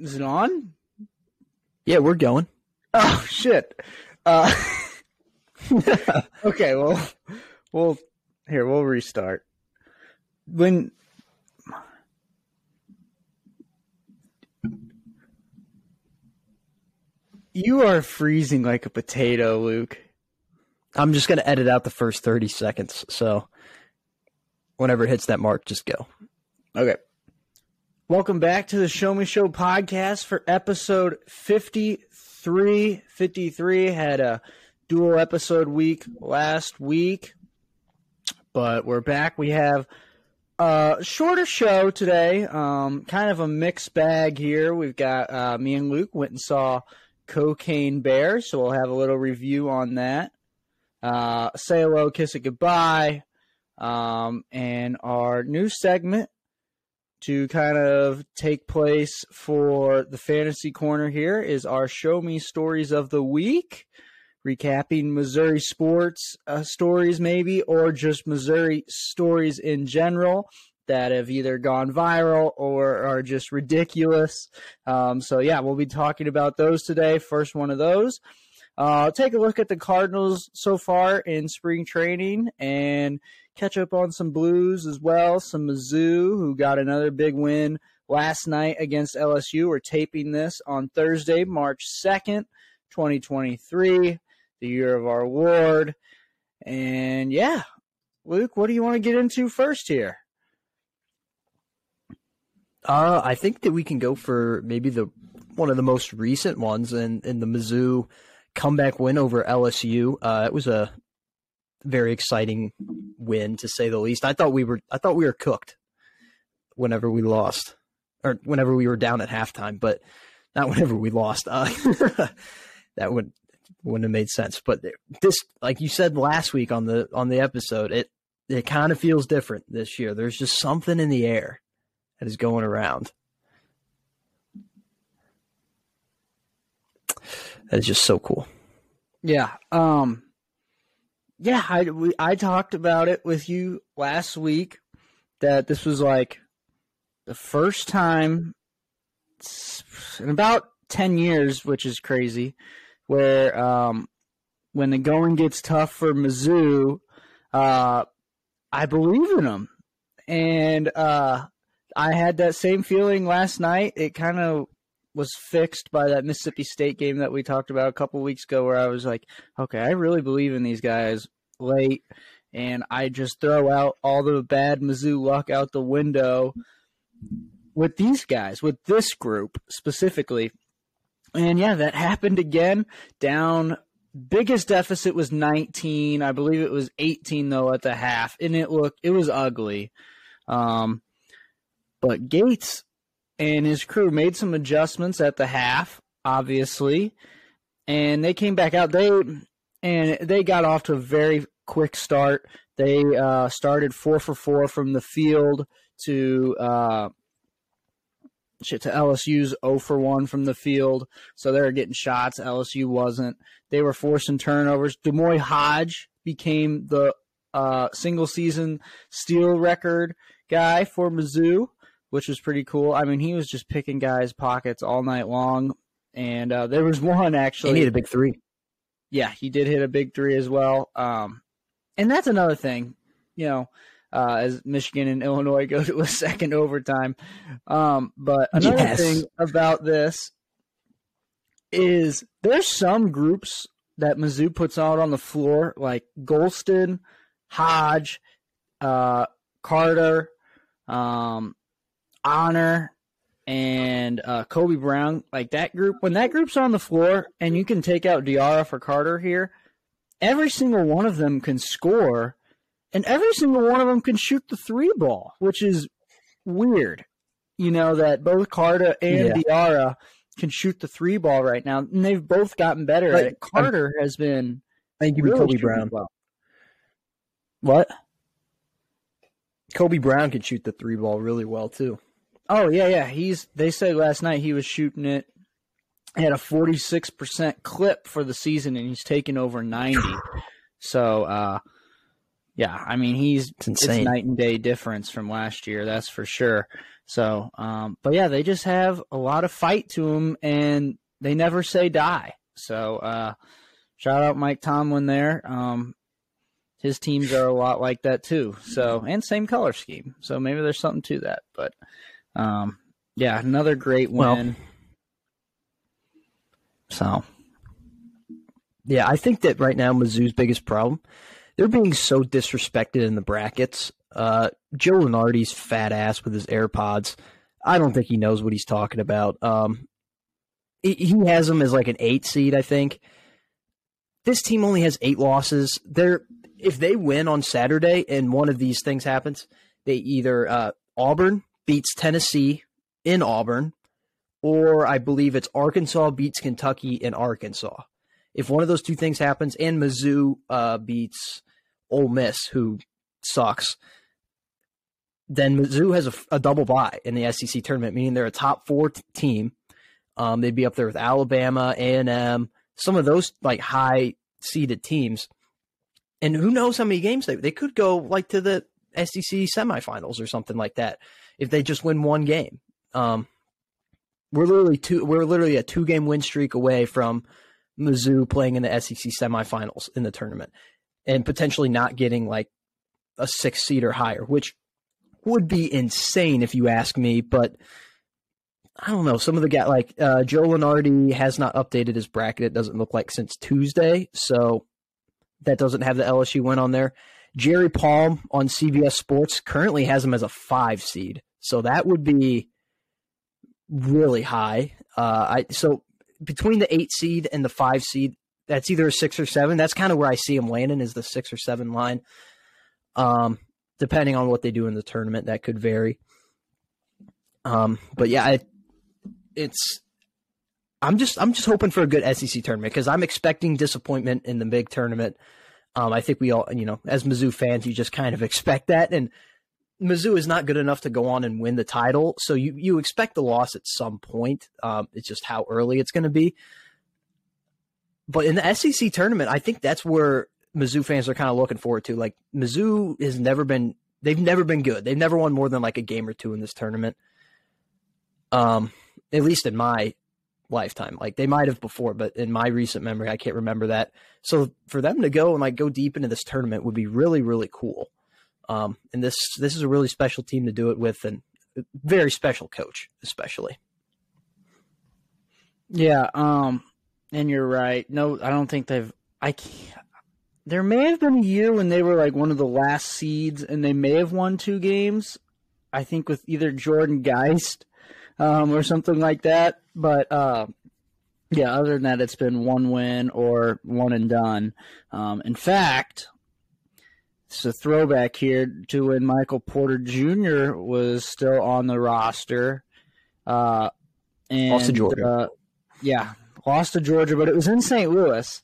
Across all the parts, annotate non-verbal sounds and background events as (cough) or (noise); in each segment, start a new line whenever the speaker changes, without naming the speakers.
Is it on?
Yeah, we're going.
Oh shit. Uh, (laughs) okay, well, we'll here we'll restart. When you are freezing like a potato, Luke.
I'm just gonna edit out the first 30 seconds. So whenever it hits that mark, just go.
Okay. Welcome back to the Show Me Show podcast for episode 53. 53 had a dual episode week last week, but we're back. We have a shorter show today, um, kind of a mixed bag here. We've got uh, me and Luke went and saw Cocaine Bear, so we'll have a little review on that. Uh, say hello, kiss it goodbye, um, and our new segment to kind of take place for the fantasy corner here is our show me stories of the week. Recapping missouri sports uh, stories maybe or just missouri stories in general that have either gone viral or are just ridiculous. Um, so yeah we'll be talking about those today. First one of those. Uh, take a look at the cardinals so far in spring training and catch up on some Blues as well. Some Mizzou, who got another big win last night against LSU. We're taping this on Thursday, March 2nd, 2023, the year of our Lord. And yeah, Luke, what do you want to get into first here?
Uh, I think that we can go for maybe the one of the most recent ones in, in the Mizzou comeback win over LSU. Uh, it was a very exciting win to say the least. I thought we were I thought we were cooked whenever we lost or whenever we were down at halftime, but not (laughs) whenever we lost. Uh, (laughs) that would wouldn't have made sense. But this, like you said last week on the on the episode, it it kind of feels different this year. There's just something in the air that is going around. That is just so cool.
Yeah. Um yeah, I we, I talked about it with you last week that this was like the first time in about 10 years, which is crazy, where um, when the going gets tough for Mizzou, uh, I believe in them. And uh, I had that same feeling last night. It kind of was fixed by that Mississippi State game that we talked about a couple weeks ago, where I was like, okay, I really believe in these guys late, and I just throw out all the bad Mizzou luck out the window with these guys, with this group specifically. And yeah, that happened again. Down biggest deficit was 19. I believe it was 18 though at the half, and it looked it was ugly. Um, but Gates and his crew made some adjustments at the half, obviously, and they came back out. They and they got off to a very quick start. They uh, started four for four from the field to uh, shit to LSU's 0 for 1 from the field. So they were getting shots. LSU wasn't. They were forcing turnovers. D'Moi Hodge became the uh, single season steal record guy for Mizzou which was pretty cool. I mean, he was just picking guys' pockets all night long, and uh, there was (laughs) one actually.
He hit a big three.
Yeah, he did hit a big three as well. Um, and that's another thing, you know, uh, as Michigan and (laughs) Illinois go to a second overtime. Um, but another yes. thing about this is there's some groups that Mizzou puts out on the floor, like Gholston, Hodge, uh, Carter, um, Honor and uh, Kobe Brown, like that group, when that group's on the floor and you can take out Diarra for Carter here, every single one of them can score and every single one of them can shoot the three ball, which is weird. You know, that both Carter and yeah. Diarra can shoot the three ball right now, and they've both gotten better but, at it. Carter I'm, has been.
I think you really Kobe Brown. Well.
What?
Kobe Brown can shoot the three ball really well too.
Oh yeah, yeah. He's they said last night he was shooting it at a 46% clip for the season and he's taken over 90. So uh yeah, I mean he's
it's insane.
It's night and day difference from last year, that's for sure. So, um, but yeah, they just have a lot of fight to them, and they never say die. So, uh, shout out Mike Tomlin there. Um, his teams are a lot like that too. So, and same color scheme. So maybe there's something to that. But, um, yeah, another great win. Well, so,
yeah, I think that right now Mizzou's biggest problem they're being so disrespected in the brackets. Uh, Joe Lunardi's fat ass with his AirPods. I don't think he knows what he's talking about. Um, he, he has them as like an eight seed, I think. This team only has eight losses. They're if they win on Saturday and one of these things happens, they either uh, Auburn beats Tennessee in Auburn, or I believe it's Arkansas beats Kentucky in Arkansas. If one of those two things happens, and Mizzou uh, beats Ole Miss, who sucks, then Mizzou has a, a, double bye in the SEC tournament, meaning they're a top four t- team. Um, they'd be up there with Alabama, A and M, some of those like high seeded teams. And who knows how many games they they could go like to the SEC semifinals or something like that if they just win one game. Um, we're literally two. We're literally a two game win streak away from Mizzou playing in the SEC semifinals in the tournament and potentially not getting like a six seed or higher, which would be insane if you ask me. But I don't know. Some of the guys, like uh, Joe Lunardi, has not updated his bracket. It doesn't look like since Tuesday, so that doesn't have the LSU win on there. Jerry Palm on CBS Sports currently has him as a five seed, so that would be really high. Uh, I so between the eight seed and the five seed, that's either a six or seven. That's kind of where I see him landing is the six or seven line. Um, depending on what they do in the tournament, that could vary. Um, but yeah, it, it's. I'm just I'm just hoping for a good SEC tournament because I'm expecting disappointment in the big tournament. Um, I think we all, you know, as Mizzou fans, you just kind of (laughs) expect that, and Mizzou is not good enough to go on and win the title, so you you expect the loss at some point. Um, it's just how early it's going to be. But in the SEC tournament, I think that's where Mizzou fans are kind of looking forward to. Like Mizzou has never been they've never been good. They've never won more than like a game or two in this tournament. Um, at least in my lifetime. Like they might have before, but in my recent memory, I can't remember that. So for them to go and like go deep into this tournament would be really, really cool. Um, and this this is a really special team to do it with, and very special coach, especially.
Yeah, um, and you're right. No, I don't think they've. I can't, there may have been a year when they were like one of the last seeds, and they may have won two games. I think with either Jordan Geist um, or something like that. But uh, yeah, other than that, it's been one win or one and done. Um, in fact, it's a throwback here to when Michael Porter Jr. was still on the roster. Uh, and,
lost to Georgia.
Uh, yeah, lost to Georgia, but it was in St. Louis.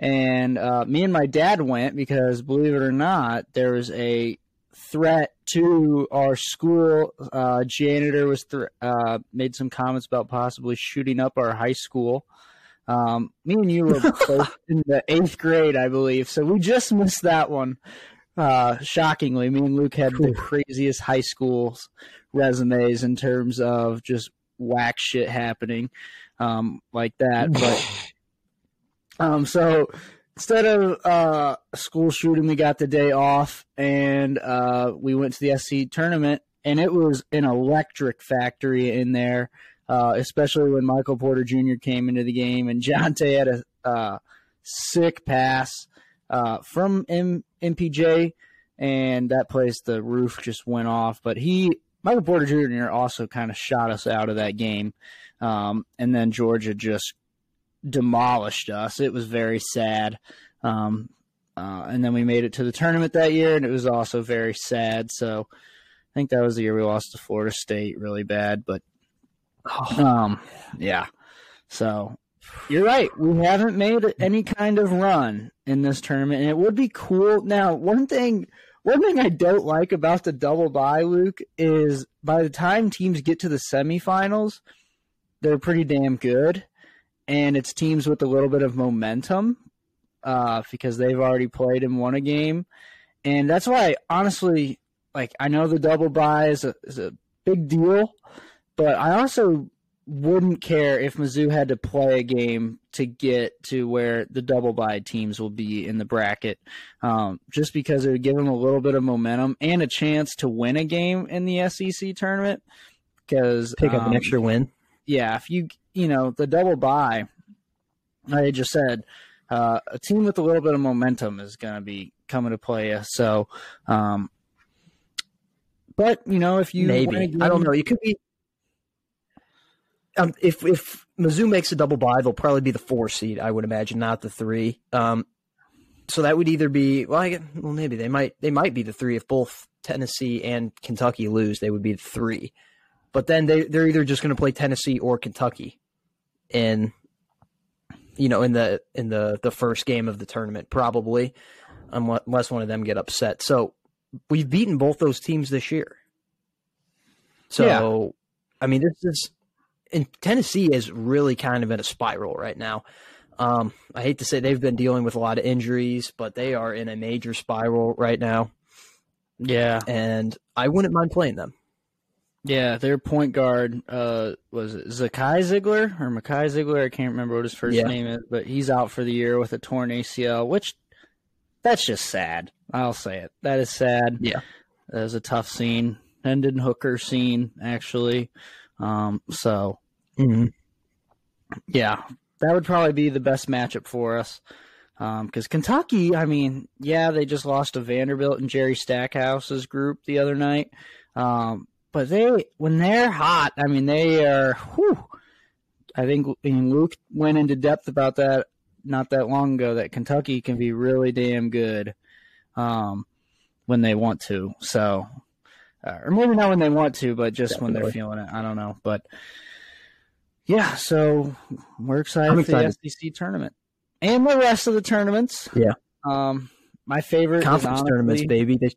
And uh, me and my dad went because, believe it or not, there was a threat to our school. Uh, janitor was th- uh, made some comments about possibly shooting up our high school. Um, me and you were both (laughs) in the eighth grade, I believe, so we just missed that one. Uh, shockingly, me and Luke had the craziest high school resumes in terms of just whack shit happening um, like that. But (sighs) um, so instead of uh, school shooting, we got the day off and uh, we went to the SC tournament, and it was an electric factory in there. Uh, especially when Michael Porter Jr. came into the game and Jontay had a uh, sick pass uh, from M- MPJ, and that place the roof just went off. But he, Michael Porter Jr. also kind of shot us out of that game, um, and then Georgia just demolished us. It was very sad. Um, uh, and then we made it to the tournament that year, and it was also very sad. So I think that was the year we lost to Florida State really bad. But um, yeah. So you're right. We haven't made any kind of run in this tournament, and it would be cool. Now, one thing, one thing I don't like about the double bye, Luke, is by the time teams get to the semifinals, they're pretty damn good, and it's teams with a little bit of momentum uh, because they've already played and won a game. and that's why honestly, like I know the double bye is a is a big deal, but I also wouldn't care if Mizzou had to play a game to get to where the double bye teams will be in the bracket, um, just because it would give them a little bit of momentum and a chance to win a game in the SEC tournament. Because
Pick up
um,
an extra win.
yeah, if you you know the double bye, like I just said, uh, a team with a little bit of momentum is going to be coming to play you. So, um, but you know if you
Maybe
game-
I don't know. You could be. Um, if if Mizzou makes a double bye, they'll probably be the four seed. I would imagine, not the three. Um, so that would either be well, I, well, maybe they might they might be the three if both Tennessee and Kentucky lose. They would be the three, but then they they're either just going to play Tennessee or Kentucky, in you know in the in the the first game of the tournament probably, unless unless one of them get upset. So we've beaten both those teams this year. So, I mean, this is and Tennessee is really kind of in a spiral right now. Um, I hate to say they've been dealing with a lot of injuries, but they are in a major spiral right now,
yeah,
and I wouldn't mind playing them.
yeah, their point guard uh, was it Zakai Zeigler or Makai Zeigler. I can't remember what his first
Yeah.
name is, but he's out for the year with a torn ACL, which that's just sad. I'll say it. That is sad.
Yeah.
that was a tough scene. Hendon Hooker scene actually. Um, so
Mm-hmm.
Yeah, that would probably be the best matchup for us. Because Kentucky, I mean, yeah, they just lost to Vanderbilt and Jerry Stackhouse's group the other night. Um, but they, when they're hot, I mean, they are. Whew, I think and Luke went into depth about that not that long ago. That Kentucky can be really damn good um, when they want to. So, uh, or maybe not when they want to, but just when they're feeling it. I don't know, but yeah. So we're excited
I'm
for the
excited.
SEC tournament and the rest of the tournaments.
Yeah.
Um, my favorite
Conference tournaments, baby. They,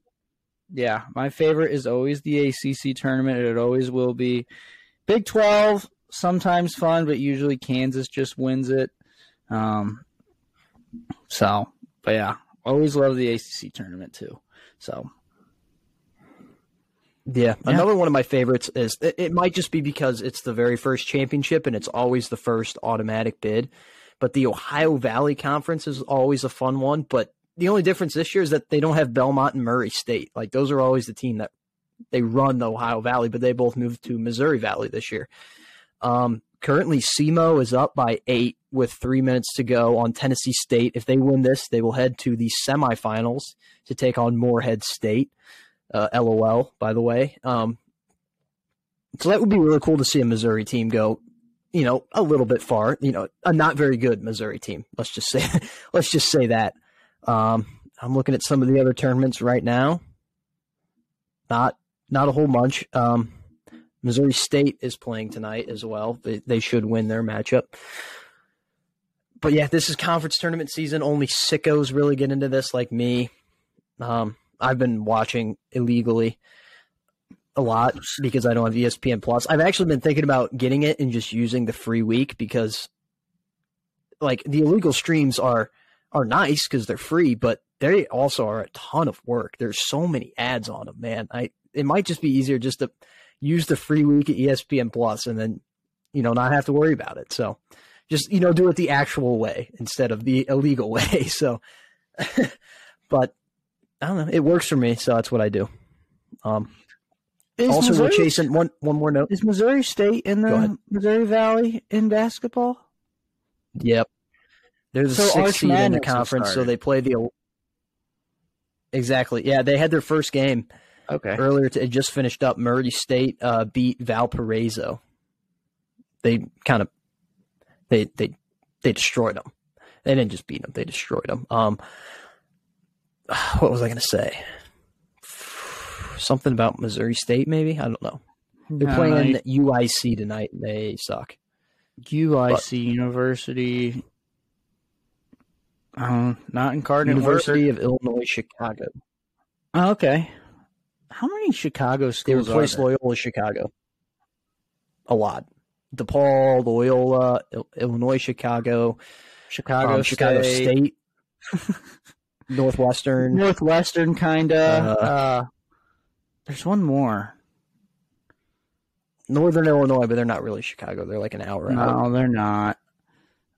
yeah, my favorite is always the ACC tournament. It always will be. Big 12, sometimes fun, but usually Kansas just wins it. Um, so, but yeah, always love the ACC tournament too. So,
Yeah,
Yeah.
another one of my favorites is it, it might just be because it's the very first championship and it's always the first automatic bid. But the Ohio Valley Conference is always a fun one. But the only difference this year is that they don't have Belmont and Murray State. Like those are always the team that they run the Ohio Valley, but they both moved to Missouri Valley this year. Um, currently, SEMO is up by eight with three minutes to go on Tennessee State. If they win this, they will head to the semifinals to take on Morehead State. Uh, LOL, by the way. Um, so that would be really cool to see a Missouri team go, you know, a little bit far. You know, a not very good Missouri team. Let's just say, (laughs) let's just say that. Um, I'm looking at some of the other tournaments right now. Not, not a whole bunch. Um, Missouri State is playing tonight as well. They, they should win their matchup. But yeah, this is conference tournament season. Only sickos really get into this, like me. Um, I've been watching illegally a lot because I don't have ESPN Plus. I've actually been thinking about getting it and just using the free week because like the illegal streams are are nice because they're free, but they also are a ton of work. There's so many ads on them, man. I it might just be easier just to use the free week at ESPN Plus and then you know not have to worry about it. So just you know do it the actual way instead of the illegal (laughs) way. So (laughs) but I don't know. It works for me, so that's what I do. Um,
is
also,
Missouri,
we're chasing one one more note.
is Missouri State in the. Missouri Valley in basketball?
Yep, they're the
So
sixth seed in the conference, so they play the. Exactly. Yeah, they had their first game
Okay.
earlier. To, it just finished up. Murray State uh, beat Valparaiso. They kind of they they they destroyed them. They didn't just beat them; they destroyed them. Um, (sighs) what was I going to say? Something about Missouri State, maybe. I don't know. They're playing UIC tonight. They suck.
UIC University. Um, not in Cardinal
University of Illinois Chicago.
Oh, okay. How many Chicago schools are
replaced
there?
Loyola Chicago. A lot. DePaul, Loyola, Il- Illinois Chicago,
Chicago,
um, Chicago
State. (laughs)
Northwestern.
Northwestern, kind of.
Uh,
Uh, there's one more.
Northern Illinois, but they're not really Chicago. They're like an hour out.
No, they're not.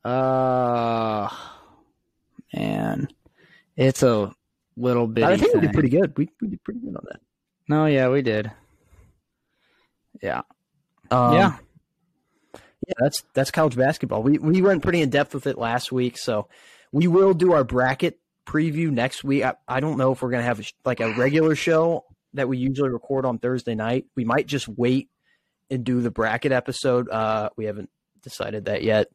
Uh, man, it's a little bit.
I think we did pretty good. We, we did pretty good on that.
No, yeah, we did. Yeah,
Um,
yeah.
Yeah, that's that's college basketball. We we went pretty in depth with it last week, so we will do our bracket preview next week. I, I don't know if we're gonna have a, like a regular show that we usually record on Thursday night. We might just wait and do the bracket episode. Uh, we haven't decided that yet.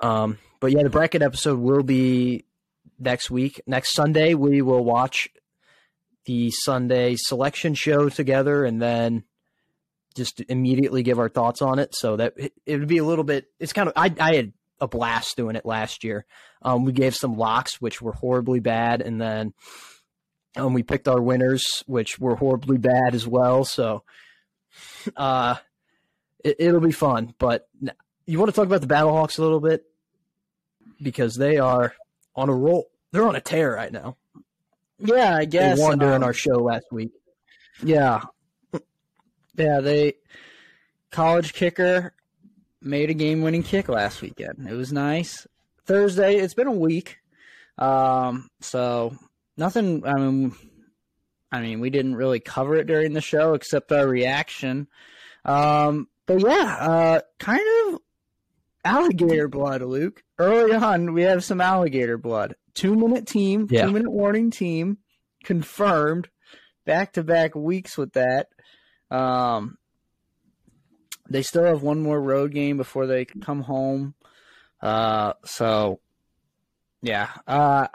Um, but yeah, the bracket episode will be next week. Next Sunday, we will watch the Sunday selection show together, and then just immediately give our thoughts on it. So that it would be a little bit. It's kind of I I had a blast doing it last year. Um, we gave some locks which were horribly bad, and then um, we picked our winners which were horribly bad as well. So uh, it, it'll be fun. But you want to talk about the Battlehawks a little bit because they are on a roll. They're on a tear right now.
yeah. I guess.
They won during
um,
our show last week.
Yeah. Yeah, they college kicker made a game winning kick last weekend. It was nice. Thursday, it's been a week. Um, so nothing I mean I mean, we didn't really cover it during the show except our reaction. Um, but yeah, uh kind of alligator blood, Luke. Early on, we have some alligator blood. Two minute team,
Yeah.
two minute warning team, confirmed. Back to back weeks with that. Um, they still have one more road game before they come home. Uh, so yeah, uh,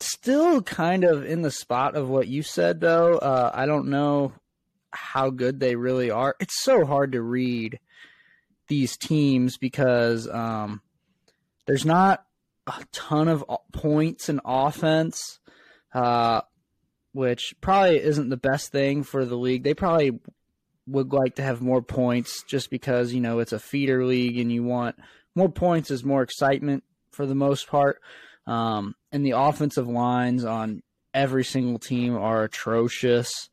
still kind of in the spot of what you said though. Uh, I don't know how good they really are. It's so hard to read these teams because um, there's not a ton of points in offense, uh, which probably isn't the best thing for the league. They probably would like to have more points just because, you know, it's a feeder league and you want more points is more excitement for the most part. Um, and the offensive lines on every single team are atrocious.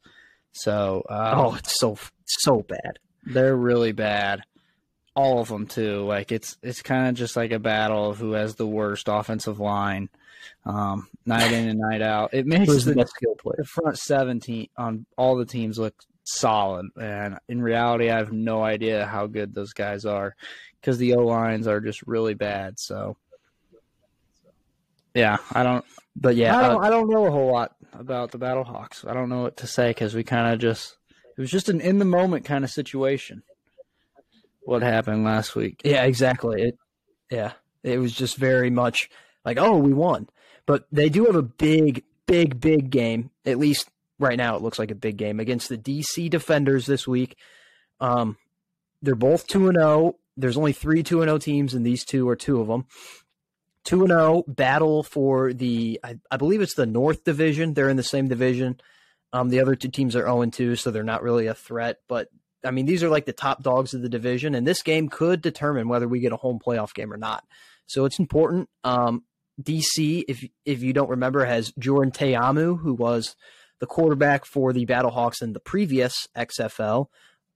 So, uh,
Oh, it's so so bad.
they're really bad. All of them too. Like it's it's kind of just like a battle of who has the worst offensive line, um, night in and night out. It makes
the
the,
best skill player?
the front seventeen on all the teams look solid, and in reality, I have no idea how good those guys are because the O lines are just really bad. So, yeah, I don't
But yeah,
I
uh,
don't, I don't know a whole lot about the Battlehawks. I don't know what to say because we kind of just it was just an in the moment kind of situation. What happened last week?
Yeah, exactly. It, yeah, it was just very much like, oh, we won. But they do have a big, big, big game. At least right now, it looks like a big game against the DC Defenders this week. Um, they're both two and zero. There's only three two and zero teams, and these two are two of them. Two and zero battle for the, I, I believe it's the North Division. They're in the same division. Um, the other two teams are zero and two, so they're not really a threat. But I mean, these are like the top dogs of the division, and this game could determine whether we get a home playoff game or not. So it's important. Um, DC, if if you don't remember, has Jordan Ta'amu, who was the quarterback for the Battlehawks in the previous XFL.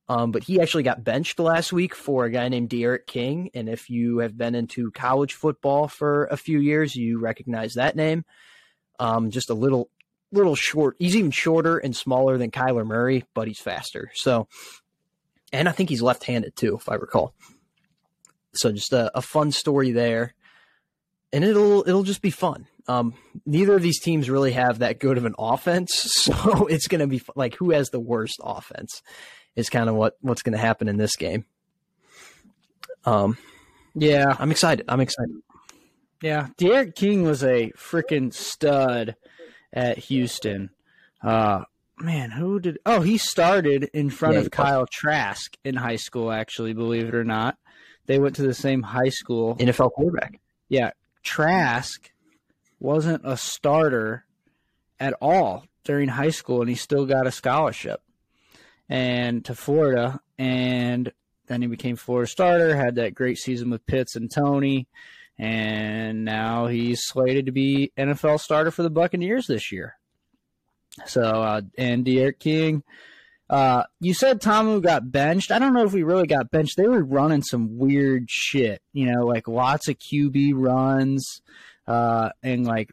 Um, but he actually got benched last week for a guy named D'Eriq King. And if you have been into college football for a few years, you recognize that name. Um, just a little little short. He's even shorter and smaller than Kyler Murray, but he's faster. So and I think he's left-handed too, if I recall. So just a, a fun story there, and it'll it'll just be fun. Um, neither of these teams really have that good of an offense, (laughs) so it's going to be like who has the worst offense is kind of what what's going to happen in this game. Um,
Yeah,
I'm excited. I'm excited.
yeah. D'Eriq King was a freaking stud at Houston. Uh, man, who did? Oh, he started in front
Yeah,
of
was.
Kyle Trask in high school. Actually, believe it or not, they went to the same high school.
NFL quarterback.
yeah, Trask wasn't a starter at all during high school, and he still got a scholarship and to Florida, and then he became Florida starter. Had that great season with Pitts and Toney, and now he's slated to be NFL starter for the Buccaneers this year. So, uh, and D'Eriq King, uh, you said Ta'amu got benched. I don't know if we really got benched. They were running some weird shit, you know, like lots of QB runs, uh, and like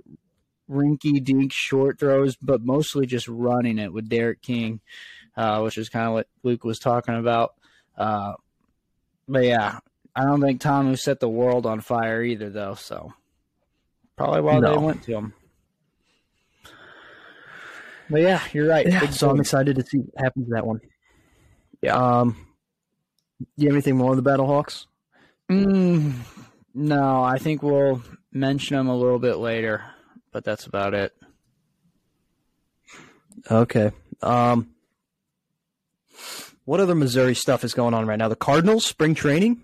rinky dink short throws, but mostly just running it with D'Eriq King, uh, which is kind of what Luke was talking about. Uh, but yeah, I don't think Ta'amu set the world on fire either, though. So probably why no. they went to him. But yeah, you're right.
Yeah, so I'm excited to see what happens to that one. Yeah. Um, you have anything more on the Battlehawks?
Mm, no, I think we'll mention them a little bit later, but that's about it.
Okay. Um, what other Missouri stuff is going on right now? The Cardinals spring training.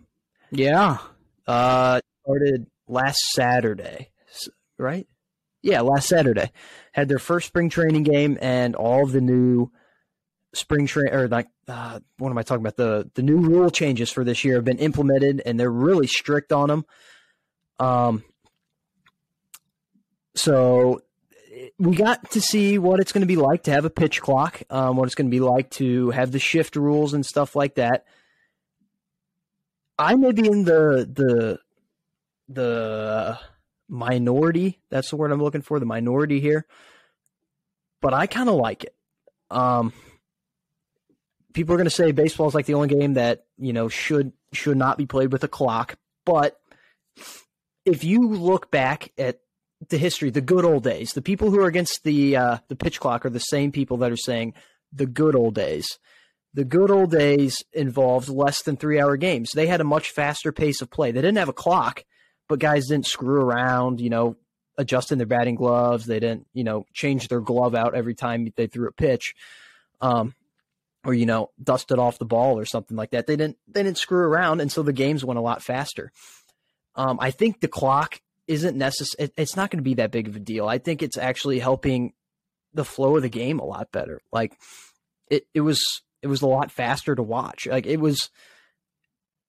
Yeah.
Uh, started last Saturday, right? Yeah, last Saturday had their first spring training game, and all the new spring train or like uh, what am I talking about? The the new rule changes for this year have been implemented, and they're really strict on them. Um, so we got to see what it's going to be like to have a pitch clock, um, what it's going to be like to have the shift rules and stuff like that. I may be in the the the minority. That's the word I'm looking for. The minority here, but I kind of like it. Um, people are going to say baseball is like the only game that you know should should not be played with a clock. But if you look back at the history, the good old days, the people who are against the uh, the pitch clock are the same people that are saying the good old days the good old days involved less than three hour games. They had a much faster pace of play. They didn't have a clock, but guys didn't screw around, you know, adjusting their batting gloves. They didn't, you know, change their glove out every time they threw a pitch. Um, or you know, dusted off the ball or something like that. They didn't they didn't screw around, and so the games went a lot faster. Um, I think the clock isn't necessary. It's not going to be that big of a deal. I think it's actually helping the flow of the game a lot better. Like it, it was it was a lot faster to watch. Like it was.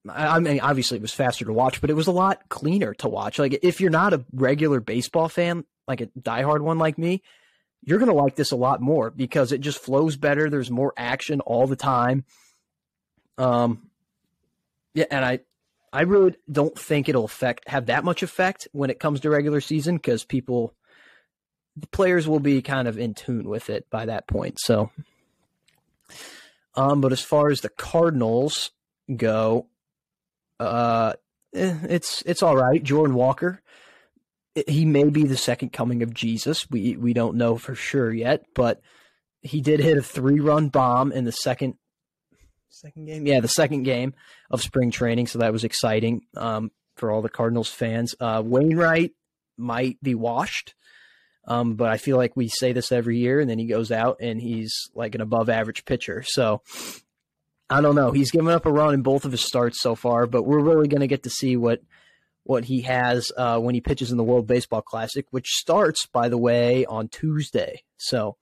I mean, obviously it was faster to watch, but it was a lot cleaner to watch. Like if you're not a regular baseball fan, like a diehard one like me, you're going to like this a lot more because it just flows better. There's more action all the time. Um, yeah, and I, I really don't think it'll affect have that much effect when it comes to regular season because people, the players will be kind of in tune with it by that point. So, um, but as far as the Cardinals go, uh, eh, it's it's all right. Jordan Walker, he may be the second coming of Jesus. We we don't know for sure yet, but he did hit a three run bomb in the second second game. Yeah, the second game of spring training, so that was exciting um, for all the Cardinals fans. Uh, Wainwright might be washed. Um, but I feel like we say this every year, and then he goes out and he's like an above average pitcher. So I don't know. He's given up a run in both of his starts so far, but we're really going to get to see what what he has uh, when he pitches in the World Baseball Classic, which starts, by the way, on Tuesday. So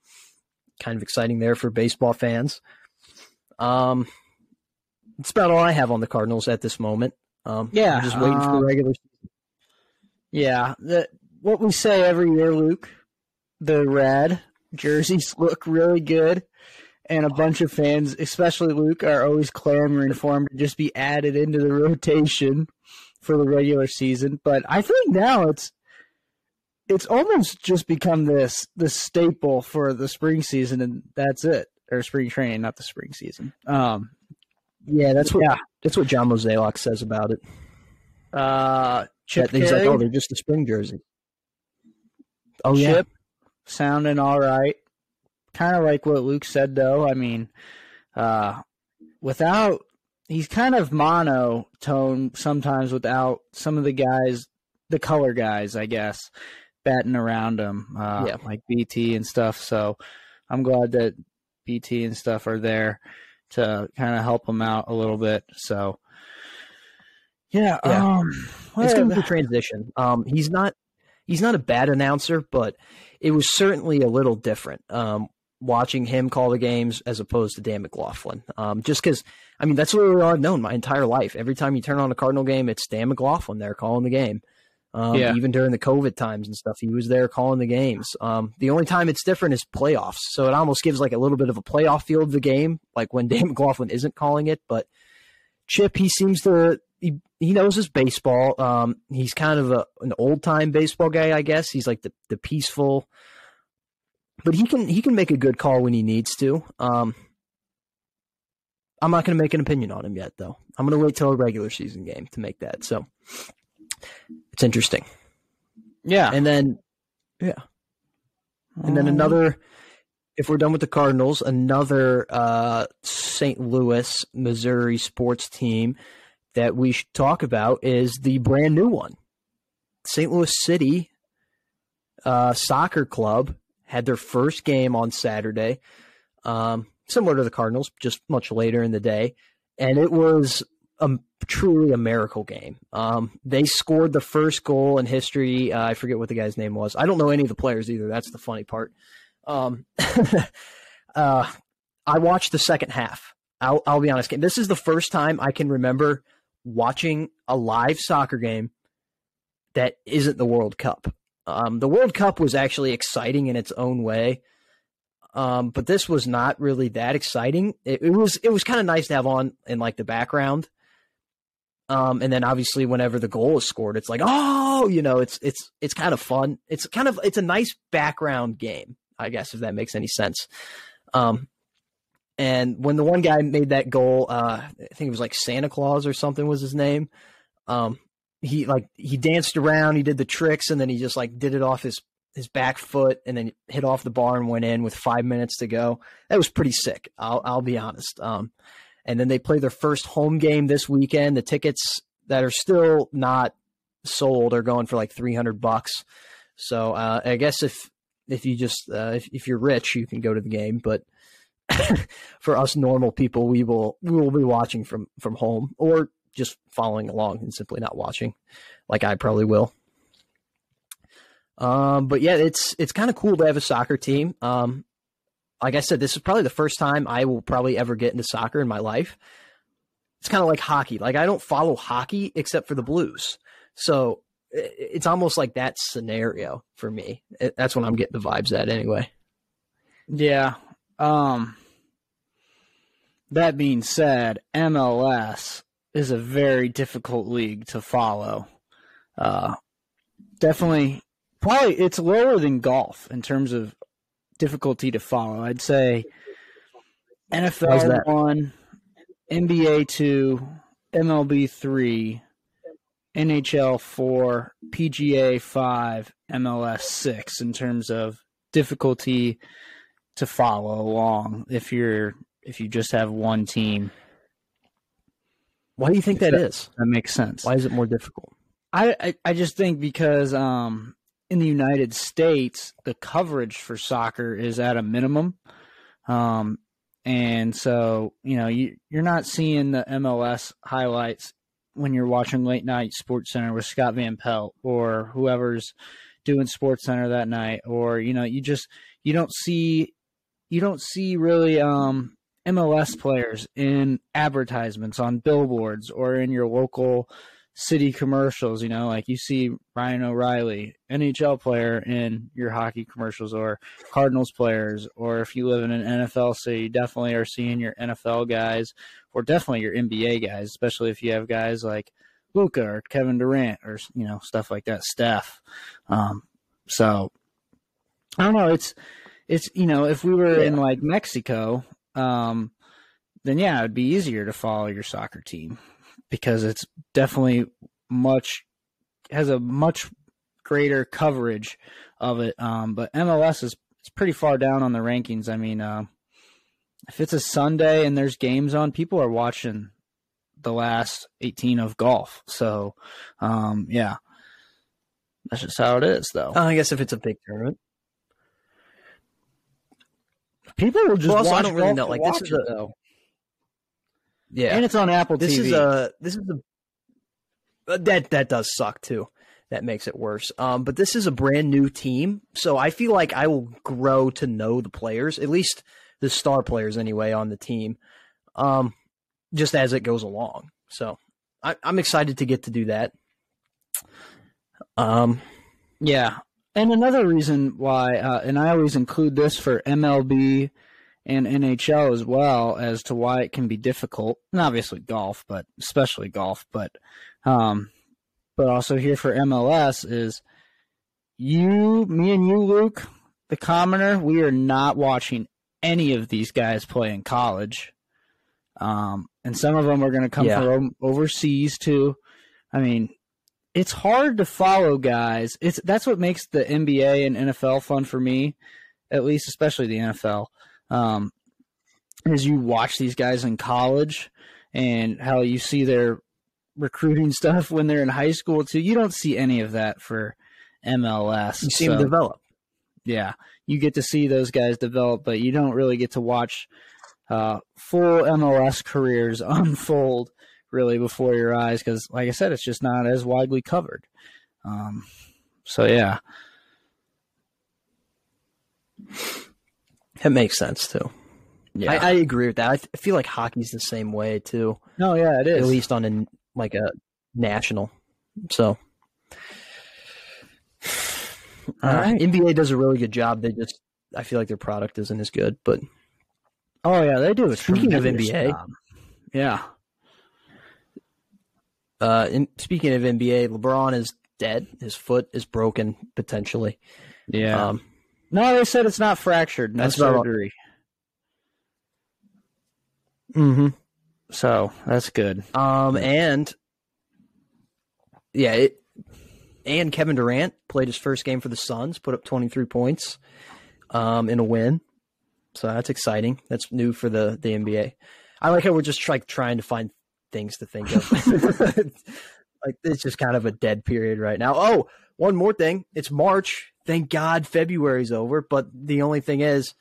kind of exciting there for baseball fans. Um, that's about all I have on the Cardinals at this moment. Um,
yeah,
I'm just waiting um, for the um, regular season.
Yeah, the, what we say every year, Luke. The red jerseys (laughs) look really good, and a bunch of fans, especially Luke, are always clamoring for them to just be added into the (laughs) rotation for the regular season. But I think now it's it's almost just become this the staple for the spring season, and that's it, or spring training, not the spring season. Um,
yeah, that's what yeah. that's what John Mozeliak says about it.
Uh, Chip
he's like, oh, they're just a spring jersey.
Oh yeah, sounding all right. Kind of like what Luke said, though. I mean, uh, without he's kind of monotone sometimes without some of the guys, the color guys, I guess, batting around him, uh, yeah. like BT and stuff. So I'm glad that BT and stuff are there to kind of help him out a little bit. So yeah,
yeah. Um, it's going to be a transition. Um, he's not he's not a bad announcer, but it was certainly a little different um, watching him call the games as opposed to Dan McLaughlin. Um, just because, I mean, that's what I've known my entire life. Every time you turn on a Cardinal game, it's Dan McLaughlin there calling the game. Um,
Yeah.
Even during the COVID times and stuff, he was there calling the games. Um, the only time it's different is playoffs, so it almost gives like a little bit of a playoff feel of the game, like when (laughs) Dan McLaughlin isn't calling it. But Chip, he seems to he, he knows his baseball. Um, he's kind of a, an old time baseball guy, I guess. He's like the the peaceful, but he can he can make a good call when he needs to. Um, I'm not going to make an opinion on him yet, though. I'm going to wait till a regular season game to make that. So it's interesting.
Yeah.
And then, yeah, and then
Um,
another. If we're done with the Cardinals, another uh, St. Louis, Missouri sports team that we should talk about is the brand new one. St. Louis City uh, Soccer Club had their first game on Saturday, um, similar to the Cardinals, just much later in the day, and it was a, truly a miracle game. Um, they scored the first goal in history. Uh, I forget what the guy's name was. I don't know any of the players either. That's the funny part. Um, (laughs) uh, I watched the second half. I'll, I'll be honest. This is the first time I can remember watching a live soccer game that isn't the World Cup. Um, the World Cup was actually exciting in its own way, um, but this was not really that exciting. It, it was it was kind of nice to have on in like the background. Um, and then obviously whenever the goal is scored, it's like oh, you know, it's it's it's kind of fun. It's kind of it's a nice background game, I guess, if that makes any sense. Um, and when the one guy made that goal, uh, I think it was like Santa Claus or something was his name. Um, he like he danced around, he did the tricks, and then he just like did it off his his back foot, and then hit off the bar and went in with five minutes to go. That was pretty sick. I'll I'll be honest. Um, and then they play their first home game this weekend. The tickets that are still not sold are going for like three hundred bucks. So uh, I guess if if you just uh, if if you're rich, you can go to the game, but (laughs) for us normal people, we will we will be watching from from home or just following along and simply not watching, like I probably will. Um, but yeah, it's it's kind of cool to have a soccer team. Um, like I said, this is probably the first time I will probably ever get into soccer in my life. It's kind of like hockey. Like I don't follow hockey except for the Blues, so it's almost like that scenario for me. That's when I'm getting the vibes at anyway.
Yeah. Um that being said, MLS is a very difficult league to follow. Uh definitely probably it's lower than golf in terms of difficulty to follow. I'd say NFL 1, NBA 2, MLB 3, NHL 4, PGA 5, MLS 6 in terms of difficulty to follow along if you're if you just have one team.
Why do you think that
So-
is?
That makes sense.
Why is it more difficult?
I, I I just think because um in the United States the coverage for soccer is at a minimum. Um and so, you know, you you're not seeing the MLS highlights when you're watching late night Sports Center with Scott Van Pelt or whoever's doing Sports Center that night or you know, you just you don't see you don't see really um MLS players in advertisements on billboards or in your local city commercials, you know, like you see Ryan O'Reilly, NHL player in your hockey commercials or Cardinals players, or if you live in an NFL city, you definitely are seeing your NFL guys or definitely your NBA guys, especially if you have guys like Luka or Kevin Durant or, you know, stuff like that, Steph. Um, so I don't know. It's, it's, you know, if we were in like Mexico, um, then yeah, it'd be easier to follow your soccer team because it's definitely much has a much greater coverage of it. Um, but MLS is it's pretty far down on the rankings. I mean, uh, if it's a Sunday and there's games on, people are watching the last 18 of golf. So, um, yeah, that's just how it is, though.
Uh, I guess if it's a big tournament.
People will just
Well, also, I don't really know, like, this is a-
though.
Yeah.
and it's on Apple
this
TV.
is a this is a uh, that that does suck too. That makes it worse. Um, but this is a brand new team, so I feel like I will grow to know the players, at least the star players anyway on the team, um, just as it goes along. So I, I'm excited to get to do that. Um,
Yeah. And another reason why, uh, and I always include this for MLB and NHL as well as to why it can be difficult. And obviously golf, but especially golf, but, um, but also here for MLS is you, me and you, Luke, the commoner, we are not watching any of these guys play in college. Um, and some of them are going to come
Yeah.
from overseas too. I mean, it's hard to follow guys. It's that's what makes the NBA and NFL fun for me, at least, especially the NFL. Um, is you watch these guys in college and how you see their recruiting (laughs) stuff when they're in high school too. You don't see any of that for MLS.
you see
so-
him develop.
yeah, you get to see those guys develop, but you don't really get to watch uh, full MLS careers (laughs) unfold really before your eyes because, like I said, it's just not as widely covered. Um, so yeah,
It makes sense too.
yeah,
I, I agree with that. I, th- I feel like hockey's the same way too,
no, yeah, it is.
at least on a like a national. So,
All
uh,
right.
NBA does a really good job. They just, I feel like their product isn't as good. But
oh yeah, they do. a
Speaking of NBA.
job. yeah,
uh, in, speaking of NBA, LeBron is dead. His foot is broken potentially.
yeah.
Um,
no, they said it's not fractured. No
That's about all-
surgery.
hmm
So that's good.
Um, and yeah, it, and Kevin Durant played his first game for the Suns, put up 23 points um, in a win. So that's exciting. That's new for the, the NBA. I like how we're just like trying to find things to think of. (laughs) like it's just kind of a dead period right now. Oh, one more thing. It's March. Thank God February's over. But the only thing is,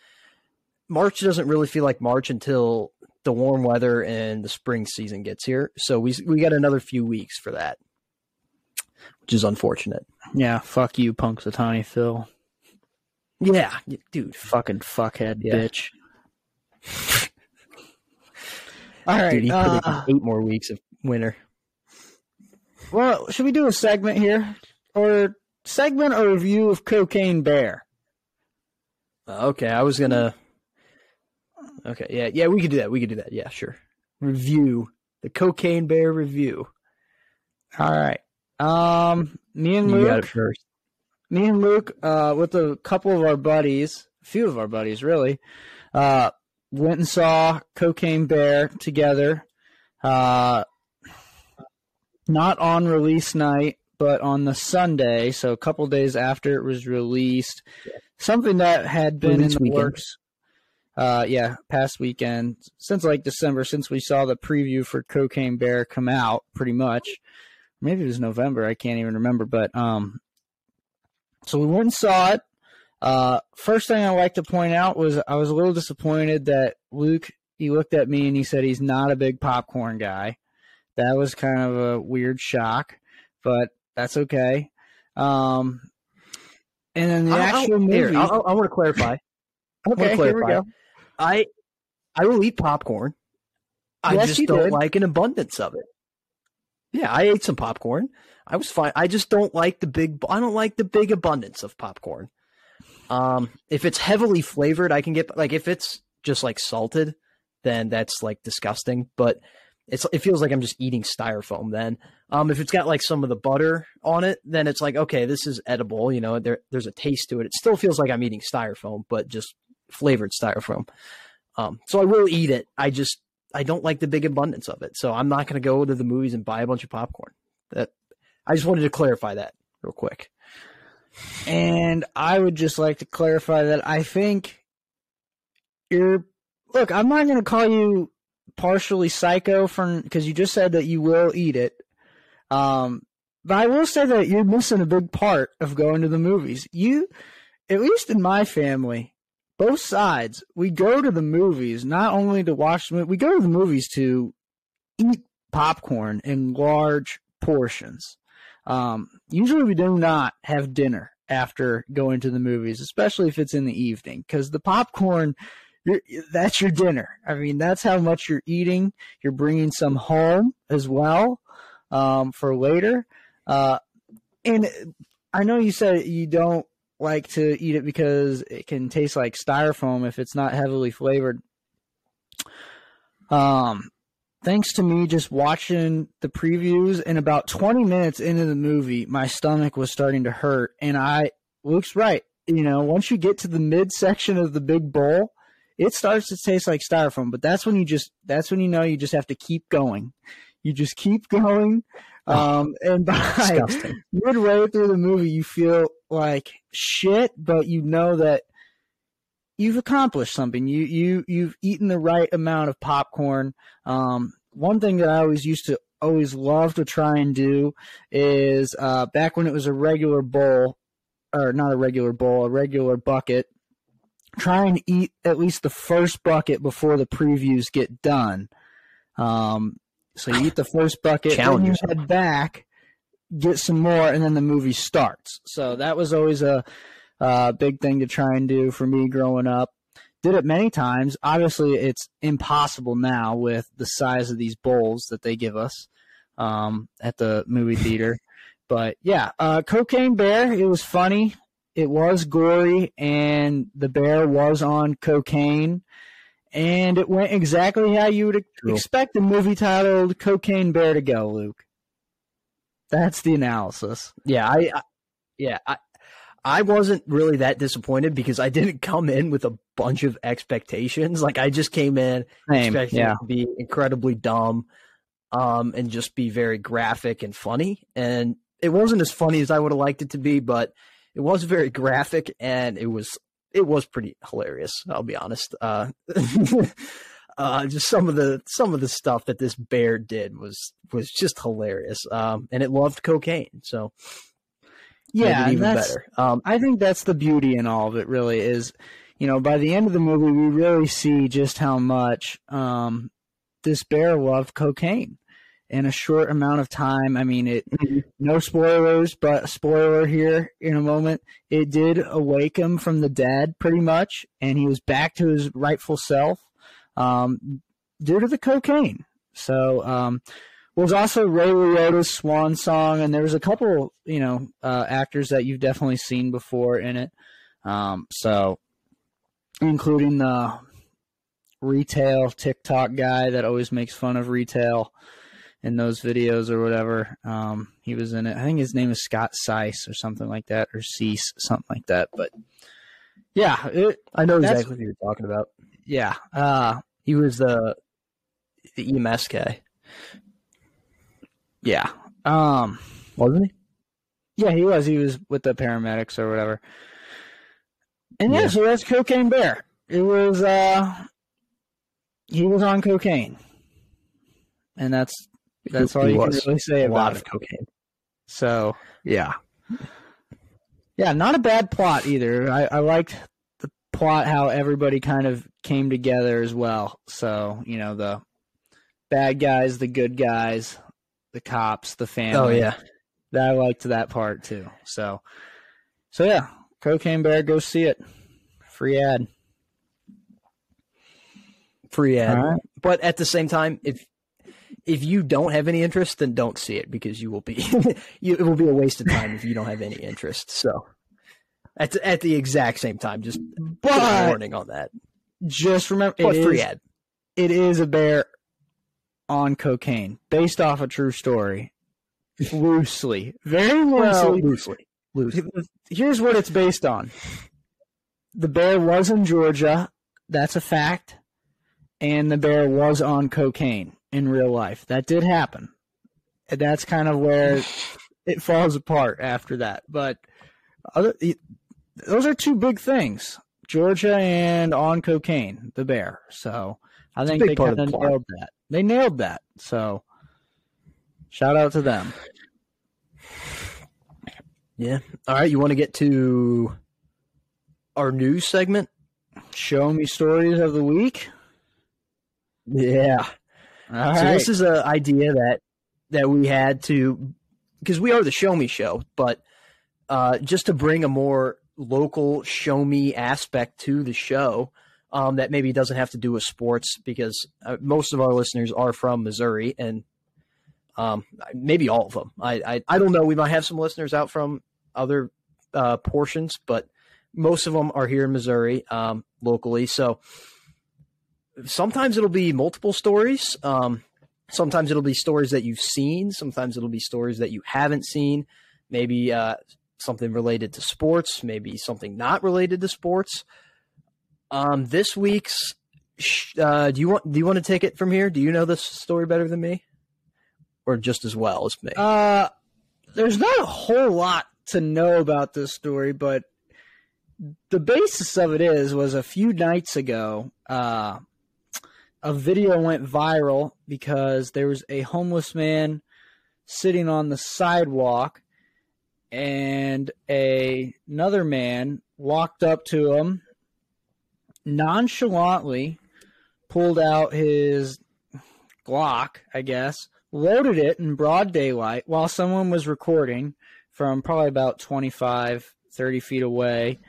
March doesn't really feel like March until the warm weather and the spring season gets here. So we we got another few weeks for that, which is unfortunate.
Yeah, fuck you, Punxsutawney Phil.
Yeah, dude.
Fucking fuckhead
Yeah.
bitch. (laughs) All right.
Dude, he
uh,
eight more weeks of winter.
well, should we do a segment here, or segment or review of Cocaine Bear?
Okay, I was gonna. Okay, yeah, yeah, we could do that. We could do that. Yeah, sure. Review the Cocaine Bear review.
All right. Um, me and
You got it
Luke,
first.
me and Luke, uh, with a couple of our buddies, a few of our buddies, really, uh, went and saw Cocaine Bear together. Uh, not on release night, but on the Sunday, so a couple days after it was released. Something that had been
Release
in the
weekend.
works. Uh, yeah, past weekend since like December, since we saw the preview for Cocaine Bear come out, pretty much. Maybe it was November. I can't even remember, but um, so we went and saw it. Uh, first thing I like to point out was I was a little disappointed that Luke he looked at me and he said he's not a big popcorn guy. That was kind of a weird shock, but that's okay. Um, and then the
I'll-
actual
I'll-
movie.
here, I'll- I'll- want to clarify. (laughs) I
okay, here we go.
I I will eat popcorn. I
Yes,
just
you
don't
did.
like an abundance of it. Yeah, I ate some popcorn. I was fine. I just don't like the big. I don't like the big abundance of popcorn. Um, if it's heavily flavored, I can get like if it's just like salted, then that's like disgusting. But it's it feels like I'm just eating styrofoam. Then, um, if it's got like some of the butter on it, then it's like okay, this is edible. You know, there there's a taste to it. It still feels like I'm eating styrofoam, but just flavored styrofoam. Um, so I will eat it. I just I don't like the big abundance of it. So I'm not going to go to the movies and buy a bunch of popcorn. That I just wanted to clarify that real quick.
And I would just like to clarify that I think you're. Look, I'm not going to call you partially psycho from because you just said that you will eat it. Um, but I will say that you're missing a big part of going to the movies. You, at least in my family, both sides, we go to the movies not only to watch the we go to the movies to eat popcorn in large portions. Um, usually we do not have dinner after going to the movies, especially if it's in the evening, because the popcorn, that's your dinner. I mean, that's how much you're eating. You're bringing some home as well um, for later. Uh, and I know you said you don't like to eat it because it can taste like styrofoam if it's not heavily flavored. Um, thanks to me just watching the previews and about 20 minutes into the movie, my stomach was starting to hurt. And I, Luke's right. You know, once you get to the midsection of the big bowl, it starts to taste like styrofoam. But that's when you just, that's when you know you just have to keep going. You just keep (laughs) going. Um, and by
Disgusting.
midway through the movie, you feel like shit, but you know that you've accomplished something. You you you've eaten the right amount of popcorn. Um, one thing that I always used to always love to try and do is uh, back when it was a regular bowl, or not a regular bowl, a regular bucket. Try and eat at least the first bucket before the previews get done. Um, so you eat the first bucket, then you head back, get some more, and then the movie starts. So that was always a, a big thing to try and do for me growing up. Did it many times. Obviously, it's impossible now with the size of these bowls that they give us um, at the movie theater. (laughs) But yeah, uh, Cocaine Bear. It was funny. It was gory, and the bear was on cocaine and it went exactly how you would expect a movie titled Cocaine Bear to go, Luke. That's the analysis.
Yeah, I, I yeah, I I wasn't really that disappointed because I didn't (laughs) come in with a bunch of expectations. Like I just came in
Same.
expecting
Yeah.
it to be incredibly dumb, um, and just be very graphic and funny. And it wasn't as funny as I would have liked it to be, but it was very graphic and it was it was pretty hilarious. I'll be honest. Uh, (laughs) uh, just some of the some of the stuff that this bear did was was just hilarious. Um, and it loved cocaine, so
Yeah,
even
that's,
better. Um,
I think that's the beauty in all of it. Really, is you know by the end of the movie we really see just how much um, this bear loved cocaine in a short amount of time. I mean, it no spoilers, but spoiler here in a moment. It did awake him from the dead, pretty much, and he was back to his rightful self um, due to the cocaine. So, um, was also Ray Liotta's swan song, and there was a couple, you know, uh, actors that you've definitely seen before in it. Um, so, including the retail TikTok guy that always makes fun of retail in those videos or whatever. Um, he was in it. I think his name is Scott Seiss or something like that, or Cease, something like that. But yeah, it,
I know exactly what you're talking about.
yeah. Uh,
He was the the EMS guy,
yeah. Um,
wasn't he?
yeah, he was. He was with the paramedics or whatever. And yeah,
Yeah.
so that's Cocaine Bear. It was, uh, he was on cocaine. And that's, that's all
He
you
was.
can really say
a
about
lot
it.
of cocaine.
So yeah, yeah, not a bad plot either. I, I liked the plot how everybody kind of came together as well. So you know the bad guys, the good guys, the cops, the family.
Oh yeah,
that I liked that part too. So so yeah, Cocaine Bear, go see it. Free ad.
free ad.
Right.
But at the same time, if if you don't have any interest, then don't see it because you will be (laughs) you, it will be a waste of time if you don't have any interest. So at the, at the exact same time, just
But
warning on that.
just remember,
But
it
free
is-
ad.
it is a bear on cocaine based off a true story. Loosely. Very
Well,
loosely.
Loosely,
here's what it's based on. The bear was in georgia. That's a fact. And the bear was on cocaine in real life. That did happen. And that's kind of where it falls apart after that. But other those are two big things. Georgia and on cocaine the bear. So i
a
think they kind of nailed that they nailed that so shout out to them
Yeah. All right. You want to get to our news segment?
show me stories of the week
Yeah.
all
so
right
this is an idea that that we had to because we are the show me show but uh, just to bring a more local show me aspect to the show um, that maybe doesn't have to do with sports because uh, most of our listeners are from missouri and Um, maybe all of them. I, I I don't know. We might have some listeners out from other uh, portions, but most of them are here in Missouri um, locally. So sometimes it'll be multiple stories. Um, sometimes it'll be stories that you've seen. Sometimes it'll be stories that you haven't seen. Maybe uh, something related to sports. Maybe something not related to sports. Um, this week's. Uh, do you want? Do you want to take it from here? Do you know this story better than me, or just as well as me?
Uh, there's not a whole lot to know about this story, but the basis of it is was a few nights ago. Uh, a video went viral because there was a homeless man sitting on the sidewalk and a, another man walked up to him nonchalantly pulled out his Glock, I guess, loaded it in broad daylight while someone was recording from probably about 25, 30 feet away,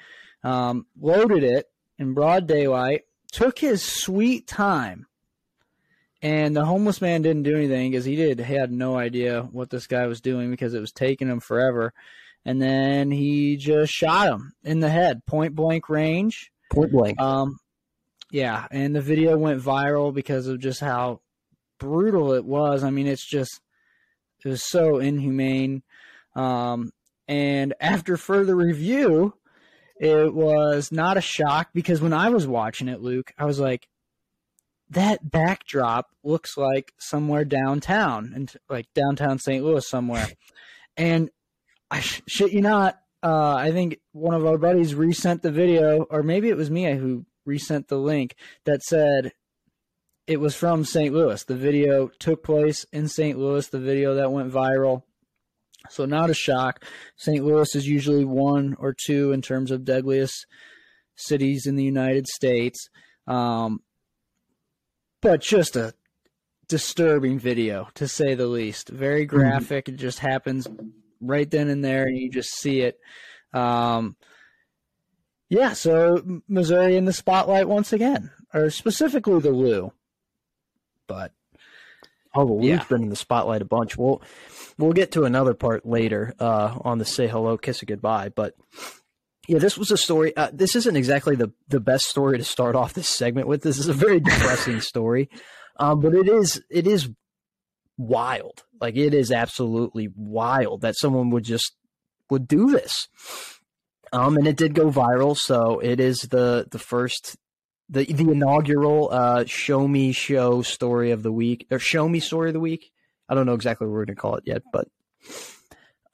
um, loaded it in broad daylight, took his sweet time. And the homeless man didn't do anything because he did he had no idea what this guy was doing because it was taking him forever. And then he just shot him in the head, point blank range.
Point blank.
Um, yeah, and the video went viral because of just how brutal it was. I mean, it's just it was so inhumane. Um, and after further review, it was not a shock because when I was watching it, Luke, I was like, that backdrop looks like somewhere downtown and like downtown St. Louis somewhere. And I shit you not, uh, I think one of our buddies resent the video, or maybe it was me who resent the link that said it was from St. Louis. The video took place in St. Louis, the video that went viral. So, not a shock. St. Louis is usually one or two in terms of deadliest cities in the United States. Um, but just a disturbing video, to say the least. Very mm-hmm. graphic. It just happens right then and there, and you just see it. Um, yeah, so Missouri in the spotlight once again, or specifically the Lou. But
oh, well, Lou's yeah. been in the spotlight a bunch. We'll we'll get to another part later uh, on the say hello, kiss a goodbye. But yeah, this was a story. Uh, this isn't exactly the the best story to start off this segment with. This is a very (laughs) depressing story, um, but it is it is wild. Like it is absolutely wild that someone would just would do this. Um, and it did go viral, so it is the the first the the inaugural uh, show me show story of the week or show me story of the week. I don't know exactly what we're to call it yet, but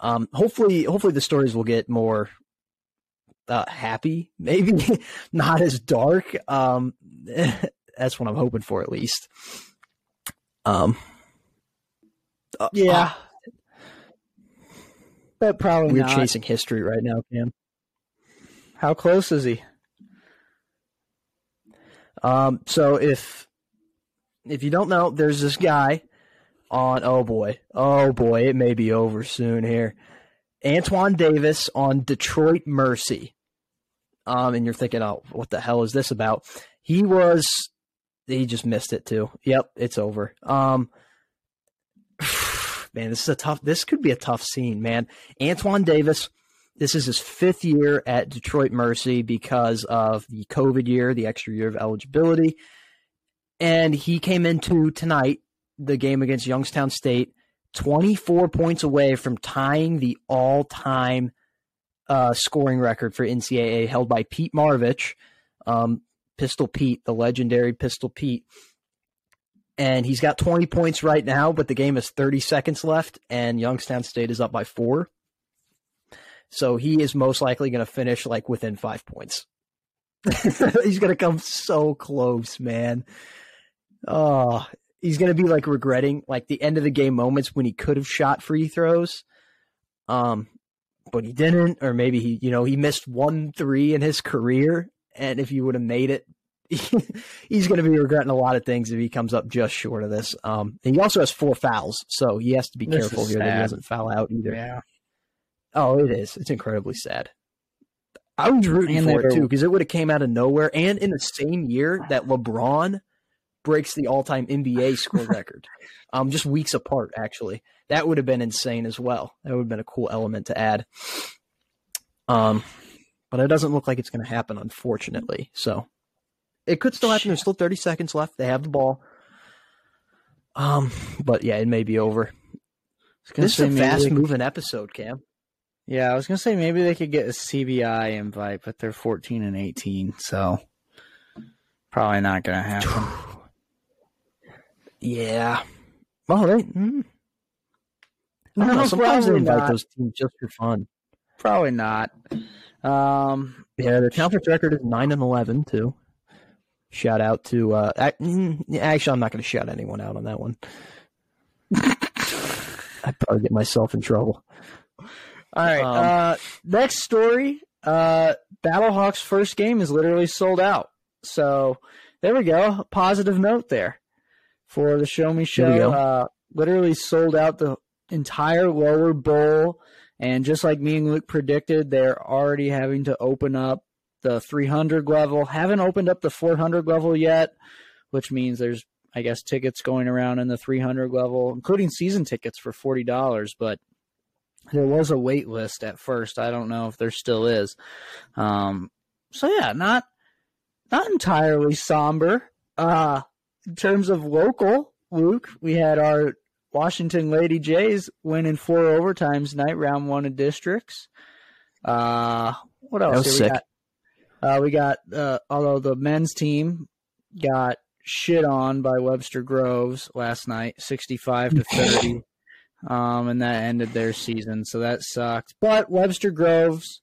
um, hopefully hopefully the stories will get more uh, happy, (laughs) maybe not as dark. Um, (laughs) that's what I'm hoping for at least. Um,
uh, yeah, uh, but probably
we're
not.
chasing history right now, Cam.
How close is he?
Um, so if if you don't know, there's this guy on oh boy, oh boy, it may be over soon here. Antoine Davis on Detroit Mercy. Um, and you're thinking, oh, what the hell is this about? He was he just missed it too. Yep, it's over. Um (sighs) man, this is a tough this could be a tough scene, man. Antoine Davis this is his fifth year at Detroit Mercy because of the COVID year, the extra year of eligibility. And he came into tonight, the game against Youngstown State, 24 points away from tying the all time uh, scoring record for NCAA held by Pete Maravich, um, Pistol Pete, the legendary Pistol Pete. And he's got 20 points right now, but the game has 30 seconds left, and Youngstown State is up by four. So he is most likely going to finish like within five points. (laughs) he's going to come so close, man. Oh, he's going to be like regretting like the end of the game moments when he could have shot free throws. Um, but he didn't, or maybe he, you know, he missed one three in his career. And if he would have made it, (laughs) he's going to be regretting a lot of things if he comes up just short of this. Um, he also has four fouls, so he has to be this careful here sad. that he doesn't foul out either.
Yeah.
Oh, it is. It's incredibly sad. I was rooting and for it too because it would have came out of nowhere, and in the same year that LeBron breaks the all-time NBA score (laughs) record. Um, just weeks apart, actually. That would have been insane as well. That would have been a cool element to add. Um, but it doesn't look like it's going to happen, unfortunately. So it could still happen. There's still 30 seconds left. They have the ball. Um, but yeah, it may be over. This is a fast moving episode, Cam.
Yeah, I was gonna say maybe they could get a CBI invite, but they're 14 and 18, so probably not gonna happen. (sighs)
yeah. Well, they, mm, know. Sometimes they invite not. those teams just for fun.
Probably not. Um,
yeah, the conference record is nine and eleven too. Shout out to uh, mm, actually, I'm not going to shout anyone out on that one. (laughs) I'd probably get myself in trouble.
All right. Um, uh, next story. Uh, Battlehawks' first game is literally sold out. So there we go. Positive note there for the Show Me Show. Uh, literally sold out the entire lower bowl. And just like me and Luke predicted, they're already having to open up the 300 level. Haven't opened up the 400 level yet, which means there's, I guess, tickets going around in the 300 level, including season tickets for $40. But there was a wait list at first. I don't know if there still is. Um, so yeah, not not entirely somber. Uh, in terms of local, Luke, we had our Washington Lady Jays win in four overtimes night round one of districts. Uh, what else?
That was sick.
We got, uh, we got uh, although the men's team got shit on by Webster Groves last night, sixty-five to thirty, um, and that ended their season. So that sucked. But Webster Groves,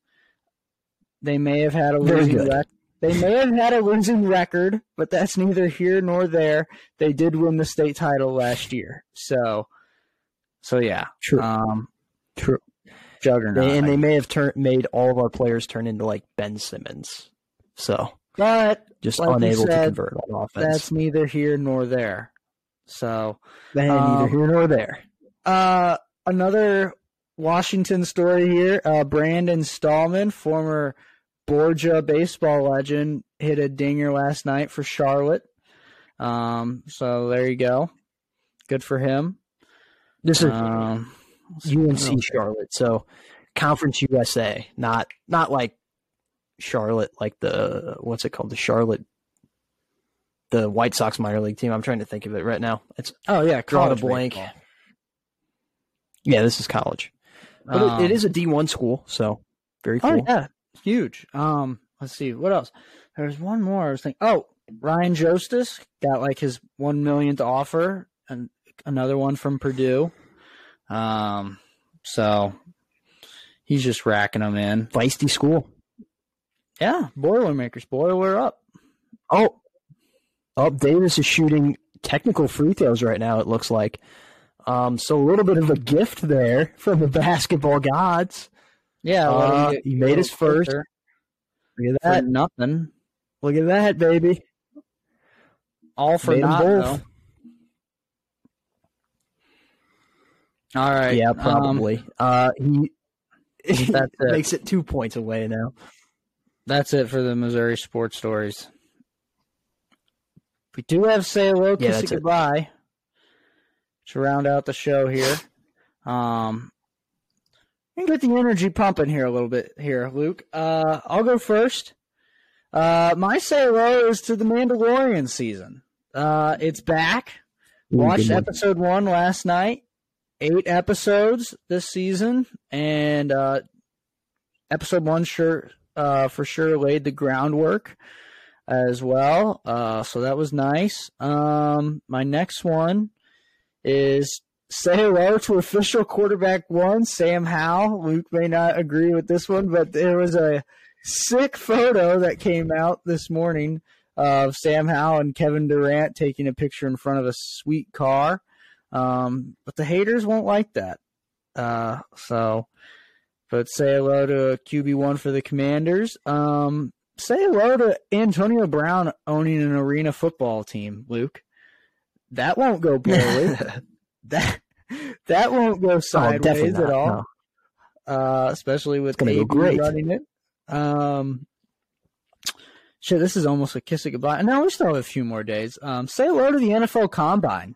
they may have had a losing record. They may have had a losing record, but that's neither here nor there. They did win the state title last year, so so yeah,
true,
um,
true,
juggernaut.
They, and they may have turned made all of our players turn into like Ben Simmons. So,
but
just
like
unable
said,
to convert on offense.
That's neither here nor there. So,
they um, neither here nor there.
Uh, another Washington story here. Uh, Brandon Stallman, former Borgia baseball legend hit a dinger last night for Charlotte. Um, so there you go. Good for him.
This is um, UNC Charlotte, so Conference USA, not not like Charlotte, like the what's it called, the Charlotte, the White Sox minor league team. I'm trying to think of it right now. It's
oh yeah,
college blank. Baseball. Yeah, this is college, but um, it, it is a D1 school, so very oh, cool.
Oh yeah, huge. Um, let's see what else. There's one more. I was thinking. Oh, Ryan Jostis got like his one millionth offer, and another one from Purdue. Um, so he's just racking them in.
Feisty school.
Yeah, Boilermakers, boiler up.
Oh, oh, Davis is shooting technical free throws right now. It looks like. Um, so a little bit of a gift there from the (laughs) basketball gods.
Yeah,
uh, he made his first. Look at that.
For nothing.
Look at that, baby.
All for made both. All right.
Yeah, probably. Um, uh, he that (laughs) makes it two points away now.
That's it for the Missouri sports stories. We do have say hello, kiss yeah, goodbye it. to round out the show here. Um, and get the energy pumping here a little bit here, Luke. Uh, I'll go first. Uh, my say hello is to the Mandalorian season. Uh, it's back. Watched episode one last night. Eight episodes this season, and uh, episode one sure uh, for sure laid the groundwork as well. Uh, so that was nice. Um, my next one is say hello to official quarterback one, Sam Howell. Luke may not agree with this one, but there was a sick photo that came out this morning of Sam Howell and Kevin Durant taking a picture in front of a sweet car. Um, but the haters won't like that. Uh, so, but say hello to QB1 for the Commanders. Um, say hello to Antonio Brown owning an arena football team, Luke. That won't go poorly. (laughs) that that won't go oh, sideways oh, at all. No. Uh, especially with AB running it. Um, shit, this is almost a kiss it goodbye. now we still have a few more days. Um, say hello to the NFL Combine.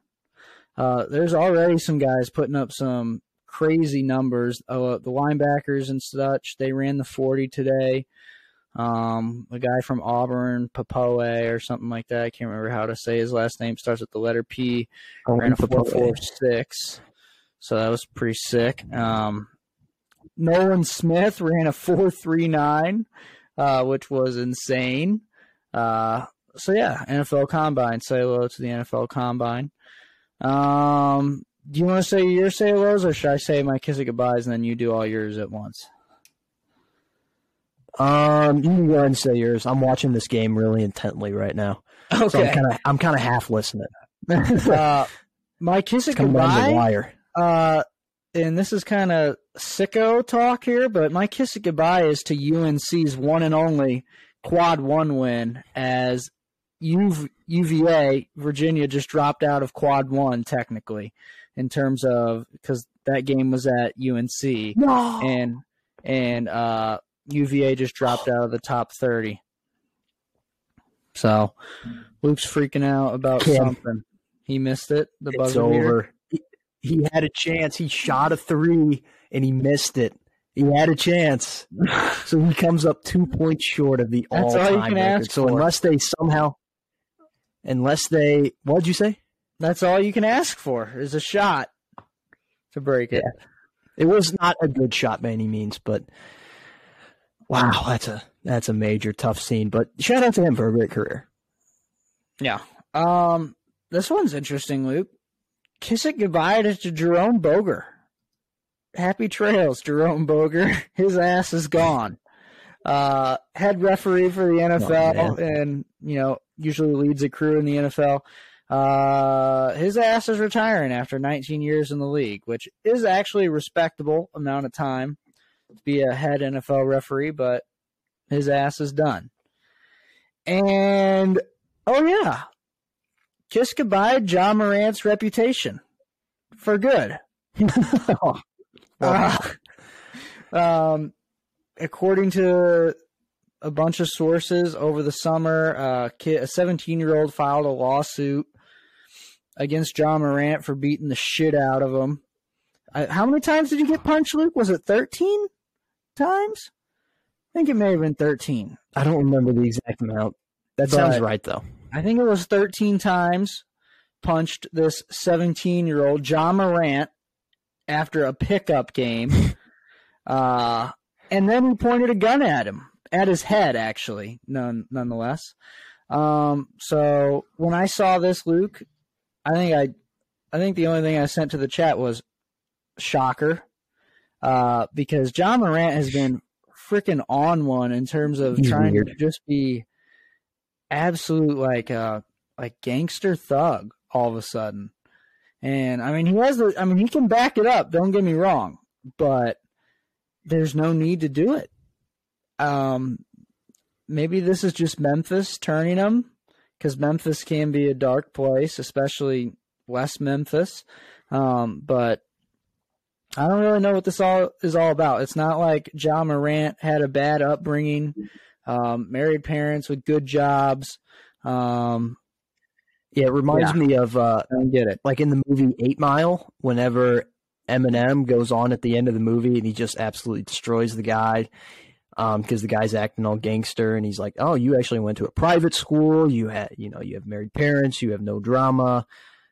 Uh, there's already some guys putting up some crazy numbers. Uh, the linebackers and such, they ran the 40 today. Um, a guy from Auburn, Pappoe or something like that. I can't remember how to say his last name. Starts with the letter P.
Oh,
ran a four four six. So that was pretty sick. Um, Nolan Smith ran a four three nine, uh, which was insane. Uh, so yeah, NFL Combine. Say hello to the NFL Combine. Um, do you want to say your say hellos, or should I say my kiss it goodbyes and then you do all yours at once?
Um, you can go ahead and say yours. I'm watching this game really intently right now, so I'm kind of I'm kind of half listening. (laughs)
uh, my kiss
the
goodbye. Uh, and this is kind of sicko talk here, but my kiss it goodbye is to UNC's one and only quad one win as UV, UVA Virginia just dropped out of quad one technically in terms of because that game was at UNC
No.
and and uh, UVA just dropped out of the top thirty. So Luke's freaking out about
Kim.
something. He missed it. The
it's
buzzer
over. He, he had a chance. He shot a three and he missed it. He had a chance, (laughs) so he comes up two points short of the
all
all-time record. So unless they somehow, unless they, what'd you say?
That's all you can ask for is a shot to break it.
It was not a good shot by any means, but wow, that's a that's a major tough scene. But shout out to him for a great career.
Yeah. Um, this one's interesting, Luke. Kiss it goodbye to Jerome Boger. Happy trails, Jerome Boger. (laughs) His ass is gone. Uh, head referee for the NFL, and you know usually leads a crew in the NFL. Uh, his ass is retiring after 19 years in the league, which is actually a respectable amount of time to be a head NFL referee, but his ass is done. And oh yeah, kiss goodbye Ja Morant's reputation for good. (laughs) Uh, um, according to a bunch of sources over the summer, uh, kid, a 17 year old filed a lawsuit against Ja Morant for beating the shit out of him. I, how many times did you get punched, Luke? Was it 13 times? I think it may have been 13.
I don't remember the exact amount. That sounds right though.
I think it was 13 times punched this 17 year old Ja Morant after a pickup game. (laughs) Uh, and then he pointed a gun at him, at his head, actually, none, nonetheless. Um, so when I saw this, Luke, I think I, I think the only thing I sent to the chat was shocker, uh, because Ja Morant has been freaking on one in terms of
He's
trying to just be absolute like uh like gangster thug all of a sudden. And I mean he has the I mean he can back it up, don't get me wrong, but there's no need to do it. Um maybe this is just Memphis turning him cuz Memphis can be a dark place, especially West Memphis. Um but I don't really know what this all is all about. It's not like Ja Morant had a bad upbringing um, married parents with good jobs. Um,
Yeah, it reminds
Yeah.
me of uh,
I get it.
like in the movie Eight Mile, whenever Eminem goes on at the end of the movie and he just absolutely destroys the guy Um, because the guy's acting all gangster and he's like, "Oh, you actually went to a private school. You had, you know, you have married parents. You have no drama."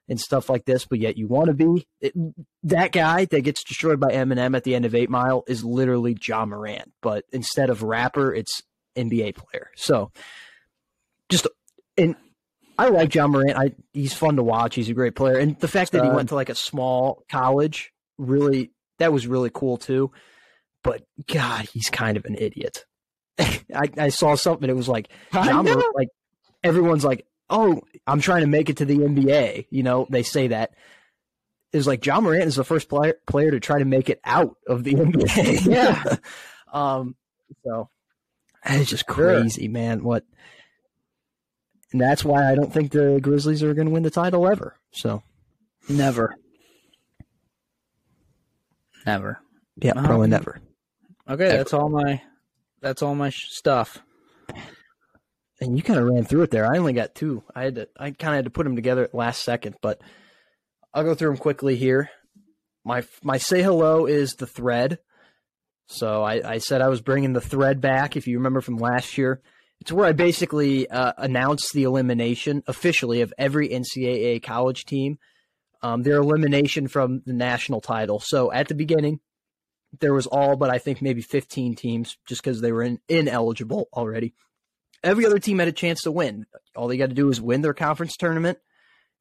And stuff like this, but yet you want to be it, that guy that gets destroyed by Eminem at the end of Eight Mile is literally Ja Morant, but instead of rapper, it's NBA player. So, just and I like Ja Morant. I he's fun to watch. He's a great player, and the fact that he
uh,
went to like a small college really that was really cool too. But God, he's kind of an idiot. (laughs) I, I saw something. It was like Ja like everyone's like, "Oh, I'm trying to make it to the NBA." You know, they say that. It was like Ja Morant is the first player player to try to make it out of the NBA.
Yeah. (laughs)
um. So it's just
Sure.
crazy, man. What? And that's why I don't think the Grizzlies are going to win the title ever. So
Never. Never.
yeah,
Um,
probably never.
Okay, that's all my. That's all my sh- stuff.
and you kind of ran through it there. I only got two. I had to, I kind of had to put them together at last second, but I'll go through them quickly here. My my say hello is the thread. So I, I said I was bringing the thread back. If you remember from last year, it's where I basically uh, announced the elimination officially of every NCAA college team, um, their elimination from the national title. So at the beginning, there was all but I think maybe 15 teams just because they were in, ineligible already. Every other team had a chance to win. All they got to do is win their conference tournament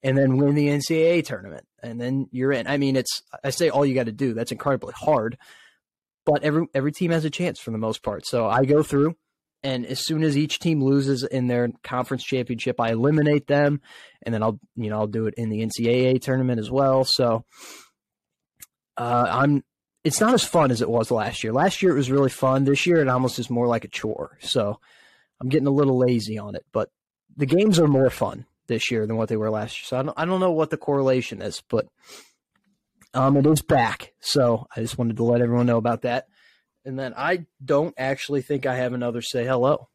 and then win the NCAA tournament, and then you're in. I mean, it's I say all you got to do. That's incredibly hard, but every every team has a chance for the most part. So I go through, and as soon as each team loses in their conference championship, I eliminate them, and then I'll you know I'll do it in the NCAA tournament as well. So uh, I'm. It's not as fun as it was last year. Last year it was really fun. This year it almost is more like a chore. So I'm getting a little lazy on it, but the games are more fun this year than what they were last year. So I don't, I don't know what the correlation is, but um, it is back. So I just wanted to let everyone know about that. And then I don't actually think I have another say hello.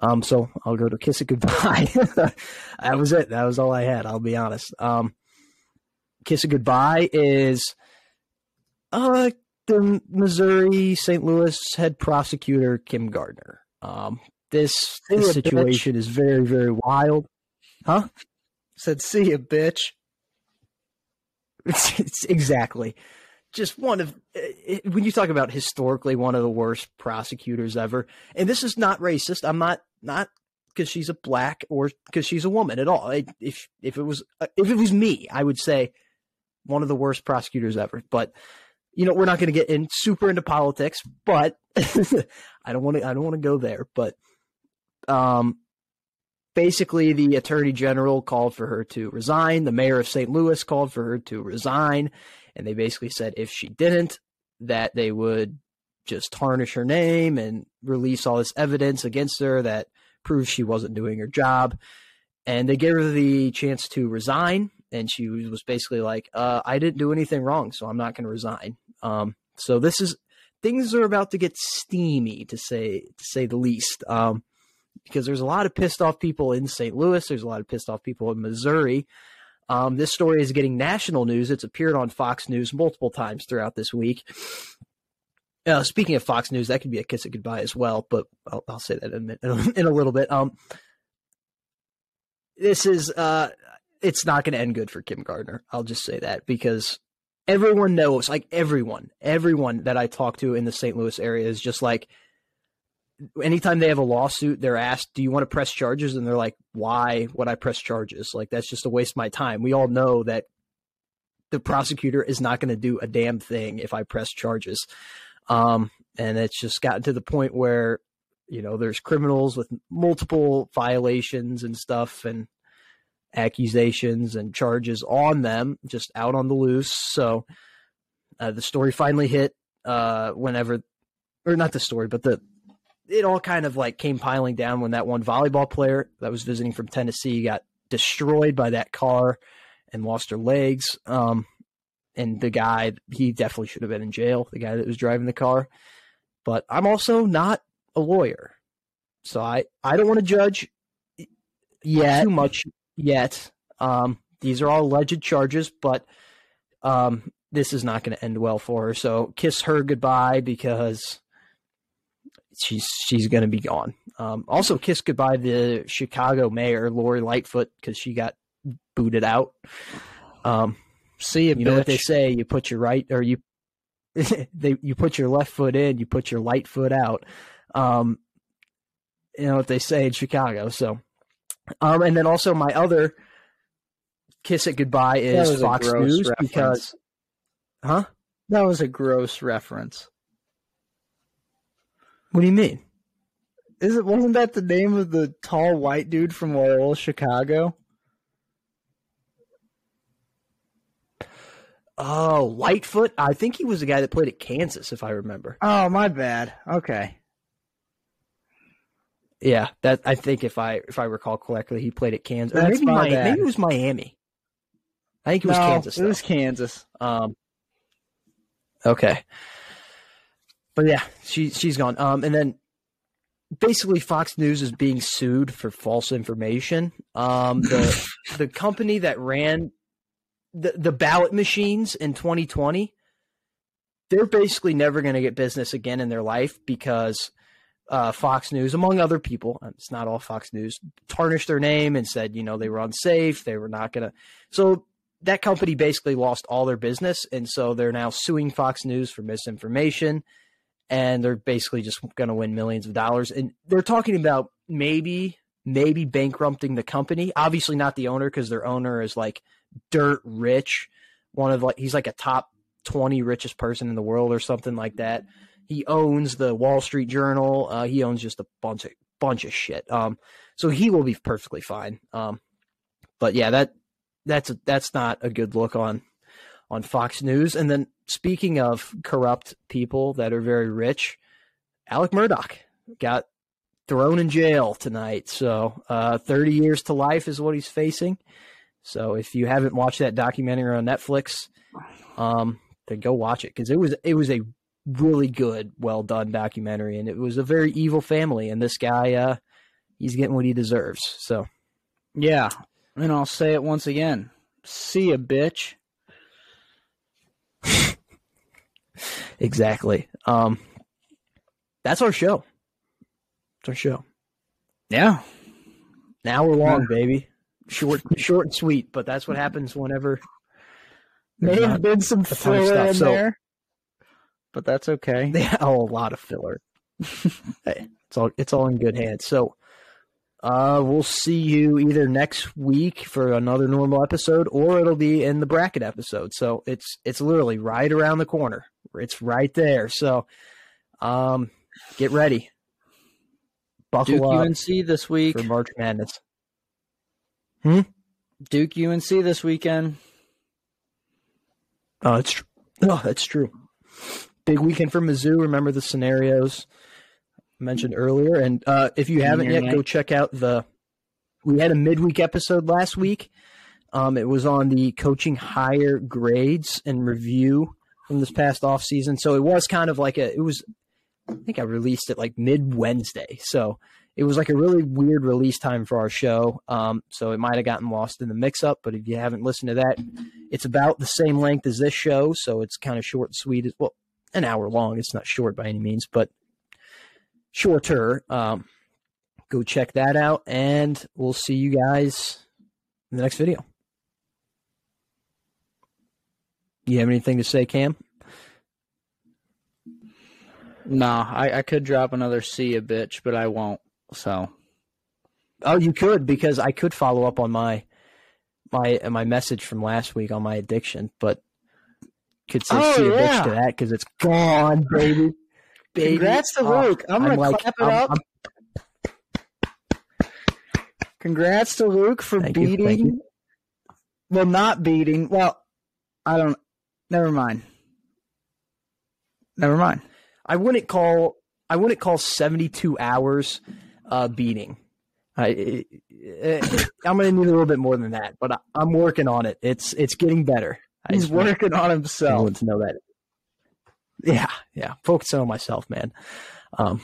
Um, so I'll go to kiss it goodbye. (laughs) that was it. That was all I had. I'll be honest. Um, kiss it goodbye is uh the Missouri St. Louis head prosecutor Kim Gardner. Um, this, this situation is very, very wild. Huh?
Said, see you, bitch. (laughs)
It's, it's exactly just one of it, when you talk about historically one of the worst prosecutors ever. And this is not racist. I'm not not because she's a black or because she's a woman at all. If if it was if it was me, I would say one of the worst prosecutors ever. But you know, we're not going to get in super into politics. But (laughs) I don't want to I don't want to go there. But um, basically the attorney general called for her to resign. The mayor of St. Louis called for her to resign. And they basically said if she didn't, that they would just tarnish her name and release all this evidence against her that proves she wasn't doing her job. And they gave her the chance to resign. And she was basically like, uh, I didn't do anything wrong, so I'm not going to resign. Um, so this is things are about to get steamy to say to say the least. Um, because there's a lot of pissed off people in St. Louis. There's a lot of pissed off people in Missouri. Um, this story is getting national news. It's appeared on Fox News multiple times throughout this week. Uh, speaking of Fox News, that could be a kiss of goodbye as well, but I'll, I'll say that in a, (laughs) in a little bit. Um, this is uh, it's not going to end good for Kim Gardner. I'll just say that because everyone knows, like everyone, everyone that I talk to in the St. Louis area is just like, anytime they have a lawsuit, they're asked, "Do you want to press charges?" And they're like, "Why would I press charges? Like that's just a waste of my time." We all know that the prosecutor is not going to do a damn thing if I press charges. Um, and it's just gotten to the point where you know there's criminals with multiple violations and stuff and accusations and charges on them just out on the loose so uh, the story finally hit uh, whenever or not the story but the it all kind of like came piling down when that one volleyball player that was visiting from Tennessee got destroyed by that car and lost her legs. Um, and the guy, he definitely should have been in jail, the guy that was driving the car. But I'm also not a lawyer. So I, I don't want to judge yet too much yet. Um, these are all alleged charges, but um, this is not going to end well for her. So kiss her goodbye because she's she's going to be gone. Um, also, kiss goodbye the Chicago mayor Lori Lightfoot because she got booted out. Um,
See you,
you know what they say: you put your right or you (laughs) they you put your left foot in, you put your light foot out. Um, you know what they say in Chicago. So, um, and then also my other kiss it goodbye is Fox News reference. because, huh?
That was a gross reference.
What do you mean?
Is it wasn't that the name of the tall white dude from Loyola Chicago?
Oh, Lightfoot. I think he was the guy that played at Kansas, if I remember.
Oh, my bad. Okay.
Yeah, that I think if I if I recall correctly, he played at Kansas. Or maybe, Miami, maybe it was Miami. I think it was
no,
Kansas.
Though. It was Kansas.
Um. Okay but yeah, she she's gone. Um, and then basically Fox News is being sued for false information. Um, the (laughs) the company that ran the the ballot machines in 2020, they're basically never going to get business again in their life because uh, Fox News, among other people, it's not all Fox News, tarnished their name and said you know they were unsafe, they were not going to. So that company basically lost all their business, and so they're now suing Fox News for misinformation and they're basically just going to win millions of dollars. And they're talking about maybe maybe bankrupting the company. Obviously not the owner because their owner is like dirt rich. One of like he's like a top 20 richest person in the world or something like that. He owns the Wall Street Journal. Uh, he owns just a bunch of bunch of shit. Um, so he will be perfectly fine. Um, but yeah, that that's a, that's not a good look on on Fox News. And then speaking of corrupt people that are very rich, Alex Murdaugh got thrown in jail tonight. So uh, 30 years to life is what he's facing. So if you haven't watched that documentary on Netflix, um, then go watch it because it was it was a really good, well done documentary, and it was a very evil family, and this guy, uh, he's getting what he deserves. So,
yeah, and I'll say it once again: see a bitch. (laughs)
exactly. Um, that's our show. It's our show.
Yeah.
Now we're long, baby. Short, short and sweet, but that's what happens whenever.
May have been some filler in so, there, but that's okay.
They have a lot of filler. (laughs) hey, it's all it's all in good hands. So, uh, we'll see you either next week for another normal episode, or it'll be in the bracket episode. So it's it's literally right around the corner. It's right there. So, um, get ready.
Buckle Duke up UNC this week
for March Madness.
Hmm. Duke UNC this weekend.
Oh, it's true. Oh, that's true. Big weekend for Mizzou. Remember the scenarios mentioned earlier, and uh, if you haven't yet, go check out the. We had a midweek episode last week. Um, it was on the coaching higher grades and review from this past off season. So it was kind of like a. It was. I think I released it like mid Wednesday. So it was like a really weird release time for our show. Um, so it might have gotten lost in the mix up, but if you haven't listened to that, it's about the same length as this show. So it's kind of short and sweet. Well, an hour long. It's not short by any means, but shorter. Um, go check that out, and we'll see you guys in the next video. You have anything to say, Cam?
No, I, I could drop another C a bitch, but I won't. So,
oh, you could because I could follow up on my my my message from last week on my addiction, but could say oh, "see yeah. a bitch" to that because it's gone, baby.
baby. Congrats to Luke. I'm, I'm gonna like, clap it I'm, up. I'm... Congrats to Luke for thank beating. You, you. Well, not beating. Well, I don't. Never mind. Never mind.
I wouldn't call. I wouldn't call 72 hours uh, beating. I, I'm going to need a little bit more than that, but I, am working on it. It's it's getting better.
He's working on himself.
To know that. Yeah, yeah. Focusing on myself, man. Um.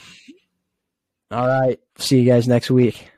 All right. See you guys next week.